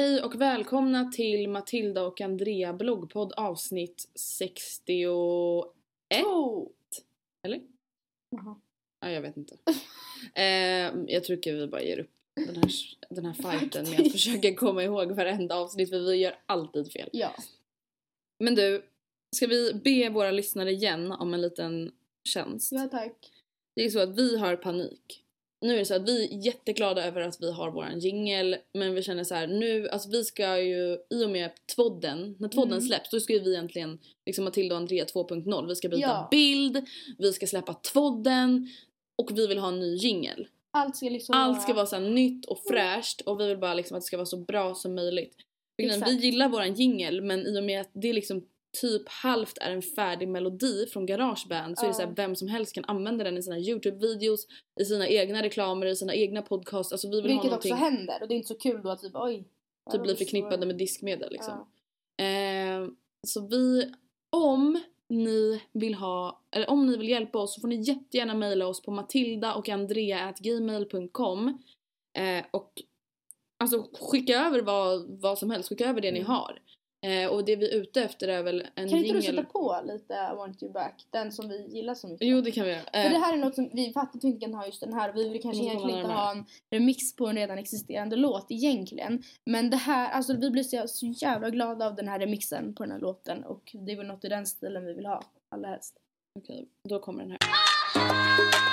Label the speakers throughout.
Speaker 1: Hej och välkomna till Matilda och Andrea bloggpodd avsnitt 61. Eller?
Speaker 2: Jaha.
Speaker 1: Ja, jag vet inte. eh, jag tycker vi bara ger upp den här, den här fighten med att försöka komma ihåg varenda avsnitt för vi gör alltid fel.
Speaker 2: Ja.
Speaker 1: Men du, ska vi be våra lyssnare igen om en liten tjänst?
Speaker 2: Ja tack.
Speaker 1: Det är så att vi har panik. Nu är det så att vi är jätteglada över att vi har våran jingel men vi känner så här nu, alltså vi ska ju i och med tvådden, när tvådden
Speaker 2: Mm.
Speaker 1: släpps då ska ju vi egentligen liksom Matilda och Andrea 2.0, vi ska byta
Speaker 2: Ja.
Speaker 1: bild, vi ska släppa tvådden och vi vill ha en ny jingel.
Speaker 2: Allt ska liksom
Speaker 1: Allt ska vara så nytt och fräscht och vi vill bara liksom att det ska vara så bra som möjligt. Vi gillar våran jingel men i och med att det liksom typ halvt är en färdig melodi från Garageband så är det så här, vem som helst kan använda den i sina Youtube-videos, i sina egna reklamer, i sina egna podcasts. Alltså vi vill ha
Speaker 2: Vilket
Speaker 1: någonting
Speaker 2: också händer och det är inte så kul då att typ oj.
Speaker 1: typ bli förknippade med diskmedel liksom.
Speaker 2: Ja.
Speaker 1: Eh, så vi, om ni vill ha, eller om ni vill hjälpa oss så får ni jättegärna mejla oss på matilda och andrea.gmail.com eh, och alltså skicka över vad, vad som helst, skicka över det ni
Speaker 2: Mm.
Speaker 1: har. Eh, och det vi är ute efter är väl en
Speaker 2: Kan inte du sätta på lite I want you back? Den som vi gillar så mycket.
Speaker 1: Jo det kan vi göra.
Speaker 2: För det
Speaker 1: Eh,
Speaker 2: här är något som vi fattar att vi inte kan ha just den här. Vi vill kanske egentligen inte ha en remix på en redan existerande låt egentligen. Men det här, alltså vi blir så, så jävla glada av den här remixen på den här låten och det är väl något i den stilen vi vill ha allra helst.
Speaker 1: Okej, då kommer den här.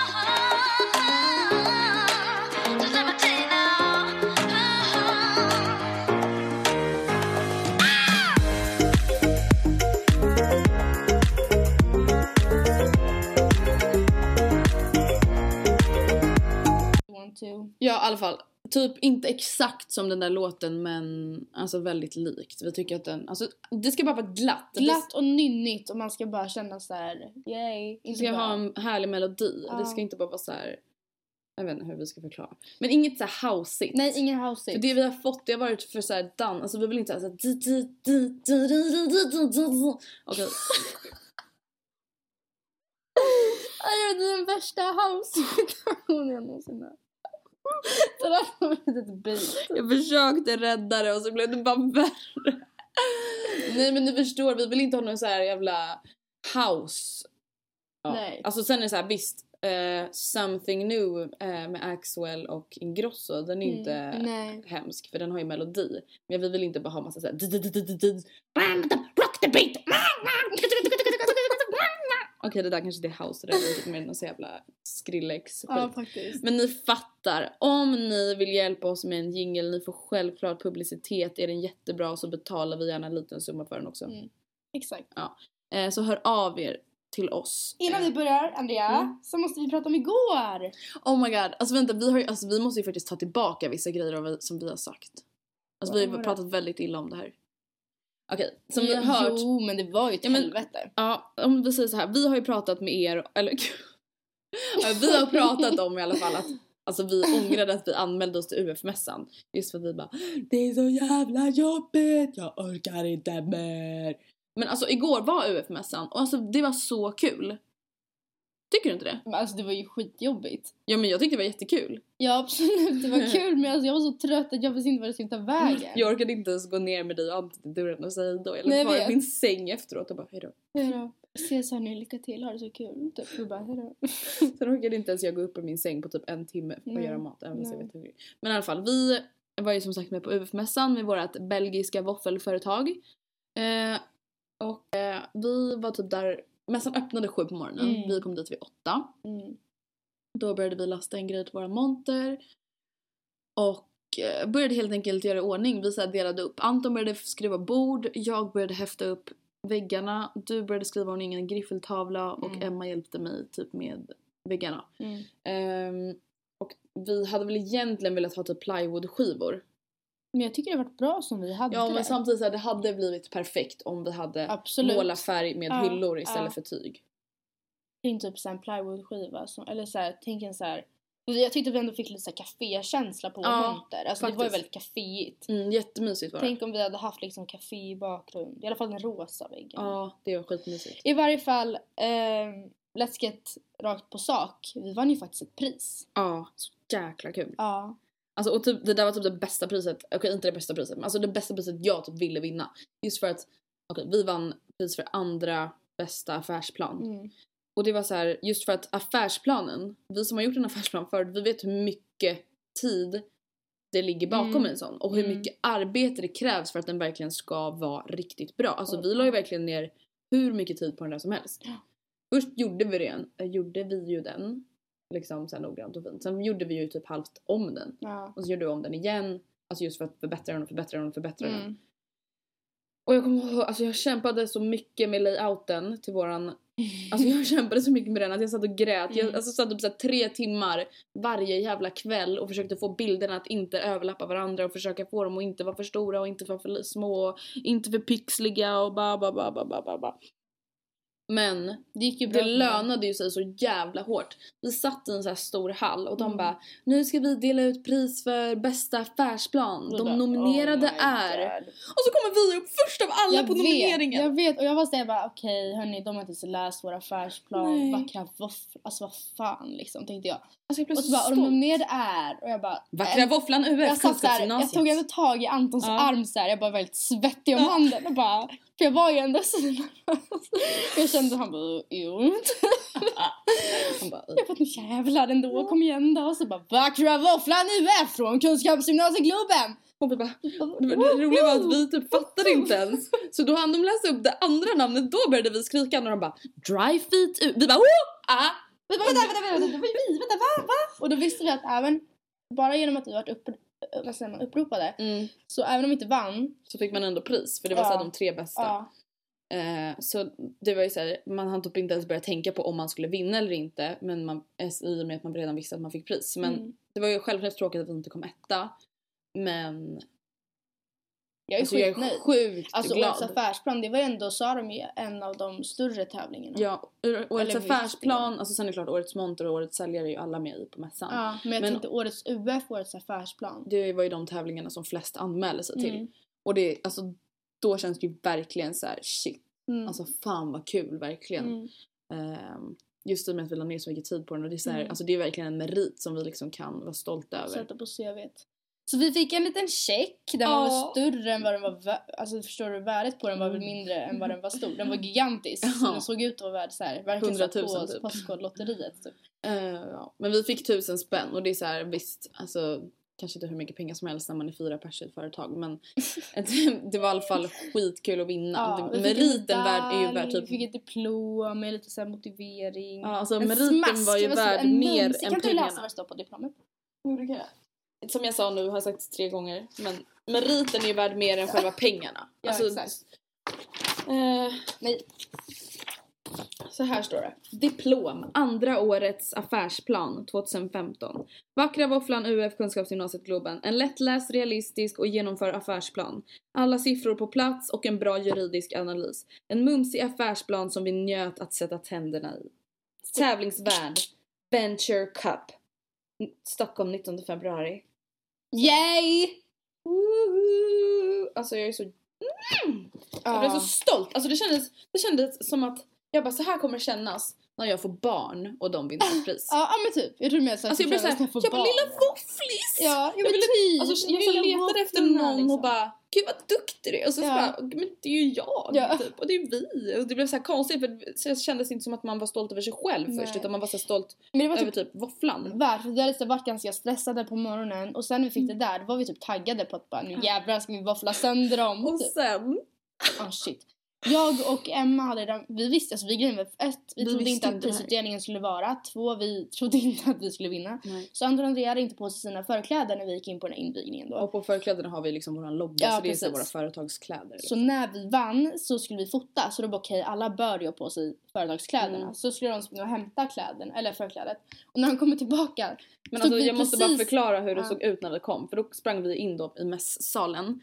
Speaker 2: to.
Speaker 1: Ja, i alla fall. Typ inte exakt som den där låten men alltså väldigt likt. Vi tycker att den, alltså det ska bara vara glatt.
Speaker 2: Glatt och nynnigt och man ska bara känna så här: yay.
Speaker 1: Det ska
Speaker 2: bra.
Speaker 1: ha en härlig melodi.
Speaker 2: Ja.
Speaker 1: Det ska inte bara vara så här, jag vet inte hur vi ska förklara. Men inget så här houseigt.
Speaker 2: Nej, inget houseigt.
Speaker 1: För det vi har fått det har varit för så här dans, alltså vi vill inte såhär Okej. Okay.
Speaker 2: det är den värsta house-situationen jag någonsin hört. Det där var ett litet beat.
Speaker 1: Jag försökte rädda det och så blev det bara värre. Nej men ni förstår, vi vill inte ha någon så här jävla house. Ja.
Speaker 2: Nej.
Speaker 1: Alltså sen är det så här visst. eh, Something New eh, med Axwell och Ingrosso den är
Speaker 2: Mm,
Speaker 1: inte
Speaker 2: nej.
Speaker 1: hemsk för den har ju melodi. Men vi vill inte bara ha massa såhär Okej det där kanske är house related med någon så jävla skrillex
Speaker 2: Ja faktiskt.
Speaker 1: Men ni fattar, om ni vill hjälpa oss med en jingle, ni får självklart publicitet, är den jättebra så betalar vi gärna en liten summa för den också.
Speaker 2: Mm. Exakt.
Speaker 1: Eh, så hör av er till oss.
Speaker 2: Innan vi börjar Andrea
Speaker 1: Mm.
Speaker 2: så måste vi prata om igår.
Speaker 1: Oh my god, alltså vänta vi, har ju, alltså, vi måste ju faktiskt ta tillbaka vissa grejer vi- som vi har sagt. Alltså vi har pratat väldigt illa om det här. Okej, som ni har hört.
Speaker 2: Jo men det var ju ett
Speaker 1: Ja, men-
Speaker 2: helvete.
Speaker 1: Ja, om vi säger så här, vi har ju pratat med er, eller vi har pratat om i alla fall att Alltså vi ångrade att vi anmälde oss till UF-mässan. Just för att vi bara Det är så jävla jobbigt, jag orkar inte mer. Men alltså igår var UF-mässan och alltså det var så kul. Tycker du inte det?
Speaker 2: Men alltså det var ju skitjobbigt.
Speaker 1: Ja men jag tyckte det var jättekul.
Speaker 2: Ja absolut det var kul men alltså, jag var så trött att jag visste inte vad det skulle ta vägen.
Speaker 1: Jag orkade inte ens gå ner med dig och Anton till dörren och säga hejdå. Jag låg kvar i min säng efteråt och bara hejdå.
Speaker 2: Hejdå. Ses hörni, lycka till, ha det så kul. Typ. Och bara hejdå.
Speaker 1: Sen orkade inte ens jag gå upp ur min säng på typ en timme att
Speaker 2: Nej.
Speaker 1: göra mat. Även jag vet hungrig. Men i alla fall, vi var ju som sagt med på UF-mässan med vårt belgiska våffelföretag. Eh, och eh, vi var typ där, mässan öppnade sju på morgonen.
Speaker 2: Mm.
Speaker 1: Vi kom dit vid åtta.
Speaker 2: Mm.
Speaker 1: Då började vi lasta en grej till våra monter. Och eh, började helt enkelt göra i ordning. Vi så delade upp. Anton började skruva bord, jag började häfta upp väggarna, du började skriva ordning en griffeltavla och
Speaker 2: Mm.
Speaker 1: Emma hjälpte mig typ med väggarna. Ehm, och vi hade väl egentligen velat ha typ plywoodskivor.
Speaker 2: Men jag tycker det har varit bra som vi hade
Speaker 1: Ja men samtidigt så här, det hade blivit perfekt om vi hade
Speaker 2: Absolut.
Speaker 1: målarfärg med
Speaker 2: Ja,
Speaker 1: hyllor istället
Speaker 2: ja.
Speaker 1: för tyg.
Speaker 2: Tänk typ en plywoodskiva. Som, eller såhär, tänk en såhär. Jag tyckte vi ändå fick lite kafékänsla på vår
Speaker 1: Ja,
Speaker 2: monter. Alltså det var ju
Speaker 1: faktiskt.
Speaker 2: väldigt kaféigt.
Speaker 1: Mm, jättemysigt var det.
Speaker 2: Tänk om vi hade haft liksom café i bakgrund. I alla fall den rosa väggen.
Speaker 1: Ja det var skitmysigt.
Speaker 2: I varje fall, eh, let's get rakt på sak. Vi vann ju faktiskt ett pris.
Speaker 1: Ja, så jäkla kul.
Speaker 2: Ja.
Speaker 1: Alltså och typ, det där var typ det bästa priset, okej inte det bästa priset men alltså det bästa priset jag typ ville vinna. Just för att, okej vi vann pris för andra bästa affärsplan.
Speaker 2: Mm.
Speaker 1: Och det var så här, just för att affärsplanen, vi som har gjort en affärsplan förut, vi vet hur mycket tid det ligger bakom
Speaker 2: Mm.
Speaker 1: en sån och hur
Speaker 2: Mm.
Speaker 1: mycket arbete det krävs för att den verkligen ska vara riktigt bra. Alltså vi la ju verkligen ner hur mycket tid på den där som helst. Först gjorde vi den, gjorde vi ju den liksom så här noggrant och fint. Sen gjorde vi ju typ halvt om den.
Speaker 2: Ja.
Speaker 1: Och så gjorde vi om den igen. Alltså just för att förbättra den och förbättra den och förbättra den.
Speaker 2: Mm.
Speaker 1: Och jag kommer ihåg, alltså jag kämpade så mycket med layouten till våran Alltså jag kämpade så mycket med den att jag satt och grät. Jag
Speaker 2: Mm.
Speaker 1: alltså, satt upp så här tre timmar varje jävla kväll och försökte få bilderna att inte överlappa varandra och försöka få dem att inte vara för stora och inte vara för små och inte för pixliga och ba ba ba ba ba ba. Men
Speaker 2: Det gick ju bra.
Speaker 1: det lönade ju sig så jävla hårt. Vi satt i en så här stor hall och de
Speaker 2: Mm.
Speaker 1: bara Nu ska vi dela ut pris för bästa affärsplan. De nominerade
Speaker 2: oh
Speaker 1: är...
Speaker 2: God.
Speaker 1: Och så kommer vi upp först av alla
Speaker 2: jag
Speaker 1: på
Speaker 2: vet,
Speaker 1: nomineringen.
Speaker 2: Jag vet och jag var såhär bara okej hörni de har inte ens läst vår affärsplan.
Speaker 1: Nej.
Speaker 2: Vackra våfflor. Alltså vad fan liksom tänkte jag.
Speaker 1: Alltså jag
Speaker 2: Och
Speaker 1: så
Speaker 2: bara och de nominerade är och jag bara
Speaker 1: Vackra våfflan UF,
Speaker 2: jag, jag tog ändå tag i Antons
Speaker 1: Ja.
Speaker 2: arm så här, jag bara var väldigt svettig om handen och bara för jag var ju ändå så nervös. Jag kände att han bara jo.
Speaker 1: Han bara,
Speaker 2: Jag bara nu jävlar ändå kom igen då. Och så bara vackra våfflan UF från Kunskapsgymnasieklubben.
Speaker 1: Och vi bara, det, det roliga var att vi typ fattade inte ens. Så då hann de läsa upp det andra namnet, då började vi skrika och de bara Dry feet ut. Vi bara oh, ah.
Speaker 2: Vi bara, vänta, vänta, vänta, vänta, vi, vänta, va, va? Och då visste vi att även, bara genom att vi varit upp, vad säger man, uppropade,
Speaker 1: Mm.
Speaker 2: så även om vi inte vann,
Speaker 1: Så fick man ändå pris för det var så
Speaker 2: Ja.
Speaker 1: de tre bästa.
Speaker 2: ja,
Speaker 1: Eh, så det var ju så här, man hann typ inte ens börja tänka på om man skulle vinna eller inte. Men man, i och med att man redan visste att man fick pris. Men
Speaker 2: Mm.
Speaker 1: det var ju självklart tråkigt att vi inte kom etta. Men
Speaker 2: jag är
Speaker 1: alltså, jag är
Speaker 2: skitnöjd.
Speaker 1: sjukt
Speaker 2: Alltså
Speaker 1: glad.
Speaker 2: årets affärsplan, det var ändå, sa de ju, en av de större tävlingarna.
Speaker 1: Ja, årets
Speaker 2: Eller
Speaker 1: affärsplan, alltså sen är det klart årets monter och årets säljare är ju alla med i på mässan.
Speaker 2: Ja, men jag
Speaker 1: Men-
Speaker 2: tänkte årets UF, årets affärsplan.
Speaker 1: Det var ju de tävlingarna som flest anmälde sig till.
Speaker 2: Mm.
Speaker 1: Och det, alltså, då känns det ju verkligen så här: shit,
Speaker 2: Mm.
Speaker 1: alltså fan vad kul verkligen.
Speaker 2: Mm.
Speaker 1: Ehm, just i och med att vi la ner så mycket tid på den och det är, så här,
Speaker 2: Mm.
Speaker 1: alltså, det är verkligen en merit som vi liksom kan vara stolta över.
Speaker 2: Sätta på CVt. Så vi fick en liten check, den var väl större än vad den var Alltså förstår du, värdet på den var väl
Speaker 1: Mm.
Speaker 2: mindre än vad den var stor. Den var gigantisk. Så
Speaker 1: Ja.
Speaker 2: den såg ut att vara värd såhär, verkligen
Speaker 1: 100
Speaker 2: så
Speaker 1: 000
Speaker 2: här på
Speaker 1: typ.
Speaker 2: Postkodlotteriet typ.
Speaker 1: Eh, ja. Men vi fick tusen spänn och det är så här, visst, alltså kanske inte hur mycket pengar som helst när man är fyra pers i ett företag men det var i alla fall skitkul att vinna.
Speaker 2: Ja,
Speaker 1: Det- meriten värd är ju värd typ
Speaker 2: Vi fick ett diplom med lite så motivering.
Speaker 1: Ja, alltså
Speaker 2: En
Speaker 1: meriten
Speaker 2: smask,
Speaker 1: var ju
Speaker 2: det så-
Speaker 1: värd mer än
Speaker 2: Kan inte du läsa
Speaker 1: pengarna.
Speaker 2: vad det står på diplomet?
Speaker 1: Som jag sa nu har jag sagt tre gånger men meriten är ju värd mer än själva pengarna.
Speaker 2: Ja,
Speaker 1: Alltså,
Speaker 2: exakt.
Speaker 1: Eh,
Speaker 2: Nej.
Speaker 1: så här står det. Diplom, andra årets affärsplan 2015. Vackra våfflan UF Kunskapsgymnasiet Globen. En lättläst, realistisk och genomför affärsplan. Alla siffror på plats och en bra juridisk analys. En mumsig affärsplan som vi njöt att sätta tänderna i. Tävlingsvärd. Venture Cup. Stockholm 19 februari.
Speaker 2: Yay!
Speaker 1: Woohoo! Alltså jag är så Jag blev så stolt. Alltså det kändes, det kändes som att jag bara så här kommer det kännas när jag får barn och de vinner ett pris.
Speaker 2: Ja, ja men typ. Jag tror mer såhär
Speaker 1: Alltså jag blev såhär,
Speaker 2: få
Speaker 1: jag bara lilla våfflis!
Speaker 2: Ja, jag
Speaker 1: jag
Speaker 2: vill typ.
Speaker 1: alltså, jag så
Speaker 2: Lilla
Speaker 1: letade efter någon
Speaker 2: liksom.
Speaker 1: och bara Gud vad duktig du är! Och så, så
Speaker 2: Ja.
Speaker 1: bara, men det är ju jag!
Speaker 2: Ja.
Speaker 1: Typ. Och det är vi! Och det blev så konstigt för så det kändes inte som att man var stolt över sig själv
Speaker 2: Nej.
Speaker 1: först utan man var så stolt
Speaker 2: Men det var
Speaker 1: över
Speaker 2: typ
Speaker 1: typ våfflan.
Speaker 2: varför vi hade så varit ganska stressade på morgonen och sen när vi fick det där då var vi typ taggade på att bara nu jävlar ska vi våffla sönder dem.
Speaker 1: Och
Speaker 2: Typ.
Speaker 1: sen,
Speaker 2: Ah shit. Jag och Emma hade redan, vi visste, alltså vi var ett, vi,
Speaker 1: Vi
Speaker 2: trodde inte att prisutdelningen skulle vara. Två, vi trodde inte att vi skulle vinna.
Speaker 1: Nej.
Speaker 2: Så Anton och Andrea hade inte på sig sina förkläder när vi gick in på den här invigningen då.
Speaker 1: och på förkläderna har vi liksom våran logga
Speaker 2: Ja,
Speaker 1: så det är så
Speaker 2: precis.
Speaker 1: våra företagskläder.
Speaker 2: Så
Speaker 1: Liksom.
Speaker 2: när vi vann så skulle vi fota så då bara okej alla bör ju ha på sig företagskläderna.
Speaker 1: Mm.
Speaker 2: Så skulle de springa och hämta kläden, eller förklädet. Och när de kommer tillbaka
Speaker 1: Men
Speaker 2: Så
Speaker 1: alltså, jag måste bara
Speaker 2: precis-
Speaker 1: förklara hur det
Speaker 2: Ja.
Speaker 1: såg ut när vi kom. För då sprang vi in då i mässalen.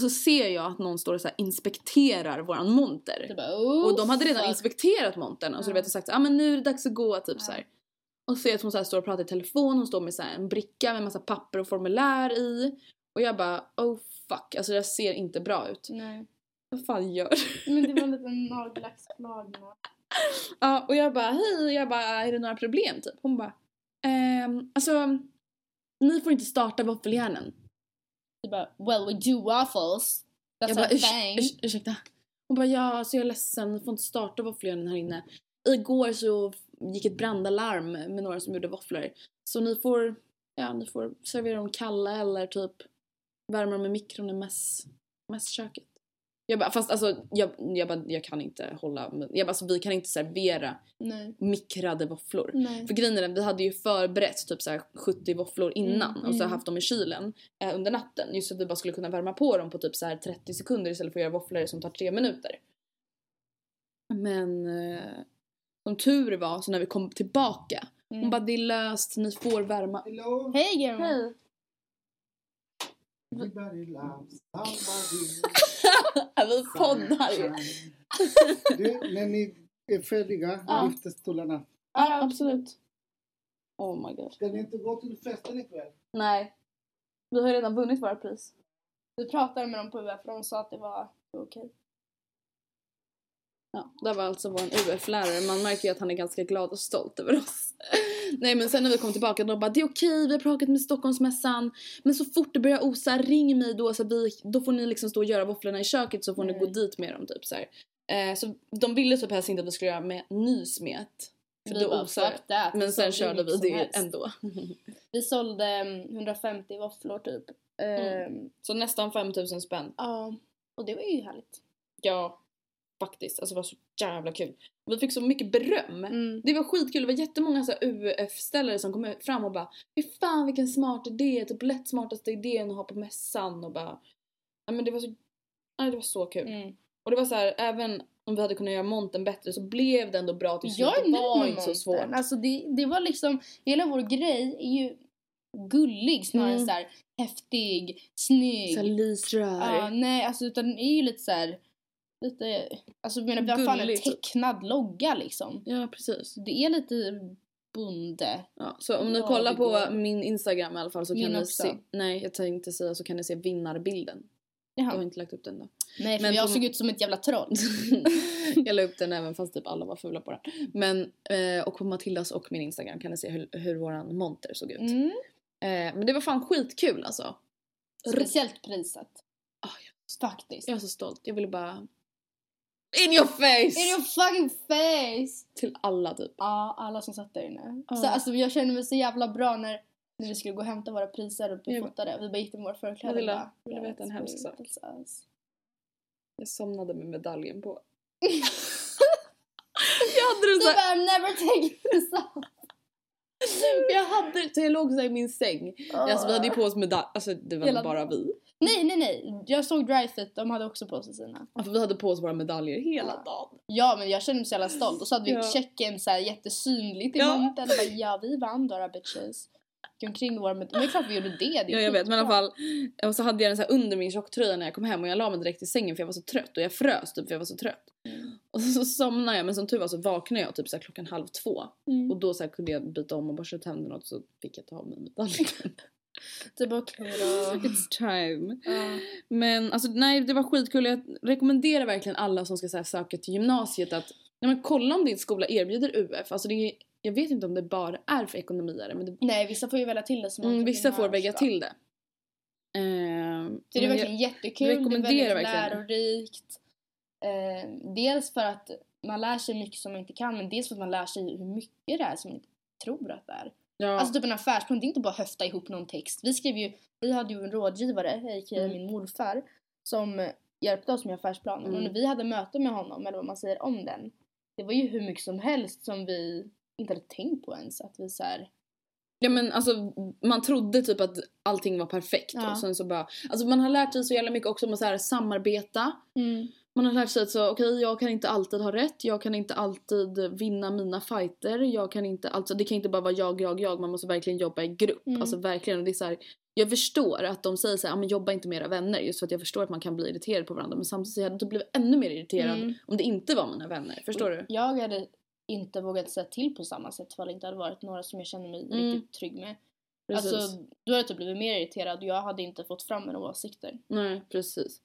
Speaker 1: Och så ser jag att någon står och så inspekterar våran monter.
Speaker 2: bara oh,
Speaker 1: och de hade redan
Speaker 2: fuck.
Speaker 1: inspekterat montern och så
Speaker 2: Ja.
Speaker 1: du vet och sagt ah, men nu är det dags att gå typ
Speaker 2: Ja.
Speaker 1: så här. Och så ser jag att hon så står och pratar i telefon, hon står med så en bricka med massa papper och formulär i. Och jag bara oh fuck, alltså det ser inte bra ut.
Speaker 2: Nej.
Speaker 1: Vad fan gör du?
Speaker 2: Men det var lite nagellacksflagna.
Speaker 1: Ja och jag bara hej, jag bara är det några problem typ? Hon bara ehm, alltså ni får inte starta våffeljärnen.
Speaker 2: Bara well we do waffles. That's
Speaker 1: Jag bara,
Speaker 2: our
Speaker 1: urs
Speaker 2: thing.
Speaker 1: urs ursäkta. Hon bara, ja alltså jag är ledsen, ni får inte starta våffeljärnen här inne. Igår så gick ett brandalarm med några som gjorde våfflor. Så ni får, ja ni får servera dem kalla eller typ värma dem i mikron i mäss, mässköket. Jag bara, fast alltså jag, jag, bara, jag kan inte hålla, med- jag bara, alltså, vi kan inte servera
Speaker 2: Nej.
Speaker 1: mikrade våfflor.
Speaker 2: Nej.
Speaker 1: För grejen är vi hade ju förberett typ så här 70 våfflor innan
Speaker 2: Mm,
Speaker 1: och så
Speaker 2: mm.
Speaker 1: haft dem i kylen eh, under natten. Just så att vi bara skulle kunna värma på dem på typ så här 30 sekunder istället för att göra våfflor som tar 3 minuter. Men eh, som tur var så när vi kom tillbaka,
Speaker 2: Mm.
Speaker 1: hon bara det är löst, ni får värma.
Speaker 2: Hej Guillermo.
Speaker 1: Hej! vi poddar ju.
Speaker 3: Du, när ni är färdiga,
Speaker 1: Ja.
Speaker 3: lyft stolarna.
Speaker 1: Ja absolut. Oh my god.
Speaker 3: Ska ni inte gå till festen ikväll?
Speaker 1: Nej. Vi har redan vunnit våra pris.
Speaker 2: Vi pratade med dem på UF och de sa att det var okej.
Speaker 1: Ja, det var alltså vår UF-lärare. Man märker ju att han är ganska glad och stolt över oss. Nej men sen när vi kom tillbaka då bara det är okej, vi har pratat med Stockholmsmässan. Men så fort det börjar osa, ring mig då så vi, då får ni liksom stå och göra våfflorna i köket så får ni
Speaker 2: Mm.
Speaker 1: gå dit med dem typ så här. Eh, så de ville typ helst inte att vi skulle göra med nysmet. För
Speaker 2: Vi
Speaker 1: det
Speaker 2: bara,
Speaker 1: osar. Men sen körde vi det
Speaker 2: helst.
Speaker 1: ändå.
Speaker 2: Vi sålde mm, 150 våfflor typ.
Speaker 1: Mm.
Speaker 2: Ehm,
Speaker 1: Så nästan 5000 spänn.
Speaker 2: Ja. Och det var ju härligt.
Speaker 1: Ja, faktiskt. Alltså det var så jävla kul. Vi fick så mycket beröm.
Speaker 2: Mm.
Speaker 1: Det var skitkul, det var jättemånga så UF-ställare som kom fram och bara Fy fan vilken smart idé, typ lätt smartaste idén att ha på mässan och bara Ja men det var så, ja, det var så kul.
Speaker 2: Mm.
Speaker 1: Och det var så här, även om vi hade kunnat göra monten bättre så blev det ändå bra till slut. Det
Speaker 2: nöjd
Speaker 1: var
Speaker 2: med
Speaker 1: inte så svårt.
Speaker 2: Alltså det, det var liksom, hela vår grej är ju gullig snarare
Speaker 1: Mm.
Speaker 2: än så här häftig, snygg.
Speaker 1: Såhär lysrör.
Speaker 2: Ja, nej alltså utan den är ju lite så här lite, alltså jag menar vi har fan en tecknad logga liksom.
Speaker 1: Ja precis.
Speaker 2: Det är lite bonde.
Speaker 1: Ja, så om ni kollar på min instagram i alla fall så kan
Speaker 2: Min
Speaker 1: ni
Speaker 2: också.
Speaker 1: se, nej jag tänkte säga så kan ni se vinnarbilden. Jag har
Speaker 2: Jaha.
Speaker 1: inte lagt upp den då.
Speaker 2: Nej för
Speaker 1: Men
Speaker 2: jag
Speaker 1: på-
Speaker 2: såg ut som ett jävla troll.
Speaker 1: jag la upp den även fast typ alla var fula på den. Men, eh, och på Matildas och min instagram kan ni se hur, hur våran monter såg ut.
Speaker 2: Mm.
Speaker 1: Eh, men det var fan skitkul alltså.
Speaker 2: Speciellt priset.
Speaker 1: Ah,
Speaker 2: Faktiskt.
Speaker 1: Jag är så stolt. Jag ville bara... In your face!
Speaker 2: In your fucking face!
Speaker 1: Till alla typ.
Speaker 2: Ja, alla som satt där inne.
Speaker 1: Ja.
Speaker 2: Så, alltså, jag kände mig så jävla bra när När vi skulle gå och hämta våra priser och bli
Speaker 1: Jag-
Speaker 2: fotade. Vi bara gick med våra förkläden
Speaker 1: Matilda,
Speaker 2: bara,
Speaker 1: vill du veta en
Speaker 2: "Let's
Speaker 1: hemsk sak?" Jag somnade med medaljen på. jag hade den
Speaker 2: Du
Speaker 1: så här,
Speaker 2: bara never take this off.
Speaker 1: jag hade så jag låg så i min säng. Alltså vi hade ju på oss medalj, alltså det var
Speaker 2: Hela-
Speaker 1: bara vi.
Speaker 2: Nej nej nej, jag såg Dryfit, de hade också på sig sina.
Speaker 1: Alltså, vi hade på oss våra medaljer hela
Speaker 2: Ja.
Speaker 1: dagen.
Speaker 2: Ja men jag kände mig så jävla stolt och så hade vi
Speaker 1: Ja.
Speaker 2: checken så här jättesynligt i
Speaker 1: Ja.
Speaker 2: montern och bara ja vi vann då bitches. Gick omkring med våra med- Men klart vi gjorde det. det
Speaker 1: Ja jag vet men i alla fall. Och så hade jag den så här under min tjocktröja när jag kom hem och jag la mig direkt i sängen för jag var så trött och jag frös typ för jag var så trött.
Speaker 2: Mm.
Speaker 1: Och så, så somnade jag men som tur var så vaknade jag typ så klockan halv två.
Speaker 2: Mm.
Speaker 1: Och då så kunde jag byta om och borsta tänderna och så fick jag ta av mig medaljen.
Speaker 2: Var okej då.
Speaker 1: It's time.
Speaker 2: Ja.
Speaker 1: Men alltså nej det var skitkul. Jag rekommenderar verkligen alla som ska så här, söka till gymnasiet att nej, men kolla om din skola erbjuder UF. Alltså det är, jag vet inte om det bara är för ekonomiare men det,
Speaker 2: Nej vissa får ju välja till det som
Speaker 1: mm, vissa får väga till det. Ehm,
Speaker 2: Så det är verkligen jättekul, det är
Speaker 1: rekommenderar
Speaker 2: väldigt
Speaker 1: verkligen.
Speaker 2: lärorikt. Eh, dels för att man lär sig mycket som man inte kan men dels för att man lär sig hur mycket det är som man inte tror att det är.
Speaker 1: Ja,
Speaker 2: Alltså typ en affärsplan, det är inte bara höfta ihop någon text. Vi skrev ju, vi hade ju en rådgivare, a.k.a.
Speaker 1: Mm.
Speaker 2: min morfar, som eh, hjälpte oss med affärsplanen.
Speaker 1: Mm.
Speaker 2: Och när vi hade möte med honom, eller vad man säger om den, det var ju hur mycket som helst som vi inte hade tänkt på ens. Att vi så här,
Speaker 1: ja men alltså man trodde typ att allting var perfekt
Speaker 2: Ja.
Speaker 1: och sen så bara, alltså man har lärt sig så jävla mycket också om att så här, samarbeta. Man har lärt sig att så, okej jag kan inte alltid ha rätt, jag kan inte alltid vinna mina fighter, jag kan inte, alltså det kan inte bara vara jag, jag, jag, man måste verkligen jobba i grupp.
Speaker 2: Mm.
Speaker 1: Alltså verkligen, och det är så här, jag förstår att de säger så här, ah, men jobba inte med era vänner just för att jag förstår att man kan bli irriterad på varandra men samtidigt hade jag blivit ännu mer irriterad
Speaker 2: Mm.
Speaker 1: om det inte var mina vänner, förstår du?
Speaker 2: Jag hade inte vågat säga till på samma sätt för det inte hade varit några som jag känner mig
Speaker 1: Mm.
Speaker 2: riktigt trygg med.
Speaker 1: Precis.
Speaker 2: Alltså, då hade jag typ blivit mer irriterad och jag hade inte fått fram mina åsikter.
Speaker 1: Nej, precis.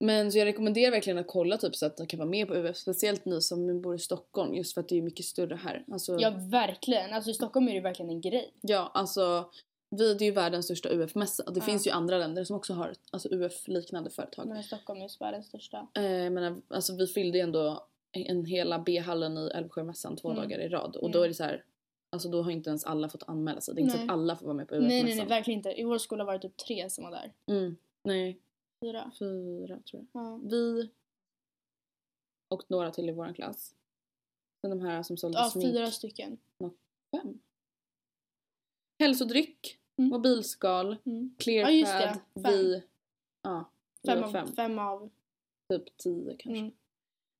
Speaker 1: Men så jag rekommenderar verkligen att kolla typ så att de kan vara med på UF, speciellt ni som bor i Stockholm just för att det är mycket större här. Alltså,
Speaker 2: Ja, verkligen. Alltså i Stockholm är det verkligen en grej.
Speaker 1: ja, alltså vi, det är ju världens största UF-mässa. Det
Speaker 2: Ja.
Speaker 1: finns ju andra länder som också har alltså, UF-liknande företag.
Speaker 2: Men Stockholm är världens största.
Speaker 1: Eh, men alltså vi fyllde ju ändå en hela B-hallen i Älvsjömässan två
Speaker 2: Mm.
Speaker 1: dagar i rad och
Speaker 2: Mm.
Speaker 1: då är det så här. Alltså då har inte ens alla fått anmäla sig. Det är inte så
Speaker 2: Nej.
Speaker 1: att alla får vara med på
Speaker 2: Nej,
Speaker 1: UF-mässan.
Speaker 2: nej, nej, verkligen inte. I vår skola var det typ tre som var där.
Speaker 1: Mm, nej,
Speaker 2: Fyra.
Speaker 1: fyra tror jag.
Speaker 2: Ja,
Speaker 1: Vi och några till i vår klass. Sen de här som sålde
Speaker 2: ja
Speaker 1: smink.
Speaker 2: fyra stycken.
Speaker 1: Fem. Hälsodryck,
Speaker 2: Mm.
Speaker 1: mobilskal,
Speaker 2: Mm.
Speaker 1: clearpad,
Speaker 2: Ja, just det. Fem.
Speaker 1: vi. Ja,
Speaker 2: Fem, av,
Speaker 1: fem.
Speaker 2: fem. av...
Speaker 1: Typ tio kanske.
Speaker 2: Mm.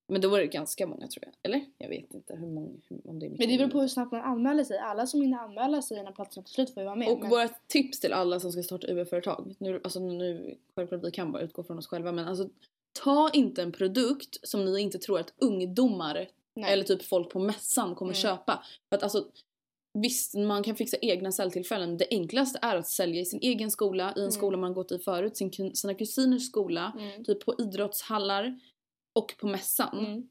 Speaker 1: Men då var det ganska många tror jag. Eller? Jag vet inte hur många, om det är mycket.
Speaker 2: Men det beror på hur snabbt man anmäler sig. Alla som hinner anmäla sig innan platserna tar slut får ju vara med.
Speaker 1: Och
Speaker 2: men...
Speaker 1: våra tips till alla som ska starta UF-företag. Nu, alltså nu, självklart vi kan bara utgå från oss själva men alltså ta inte en produkt som ni inte tror att ungdomar
Speaker 2: Nej.
Speaker 1: eller typ folk på mässan kommer
Speaker 2: Mm.
Speaker 1: köpa. För att alltså Visst, man kan fixa egna säljtillfällen. Det enklaste är att sälja i sin egen skola, i en
Speaker 2: Mm.
Speaker 1: skola man gått i förut, sin, sina kusiners skola,
Speaker 2: Mm.
Speaker 1: typ på idrottshallar och på mässan.
Speaker 2: Mm.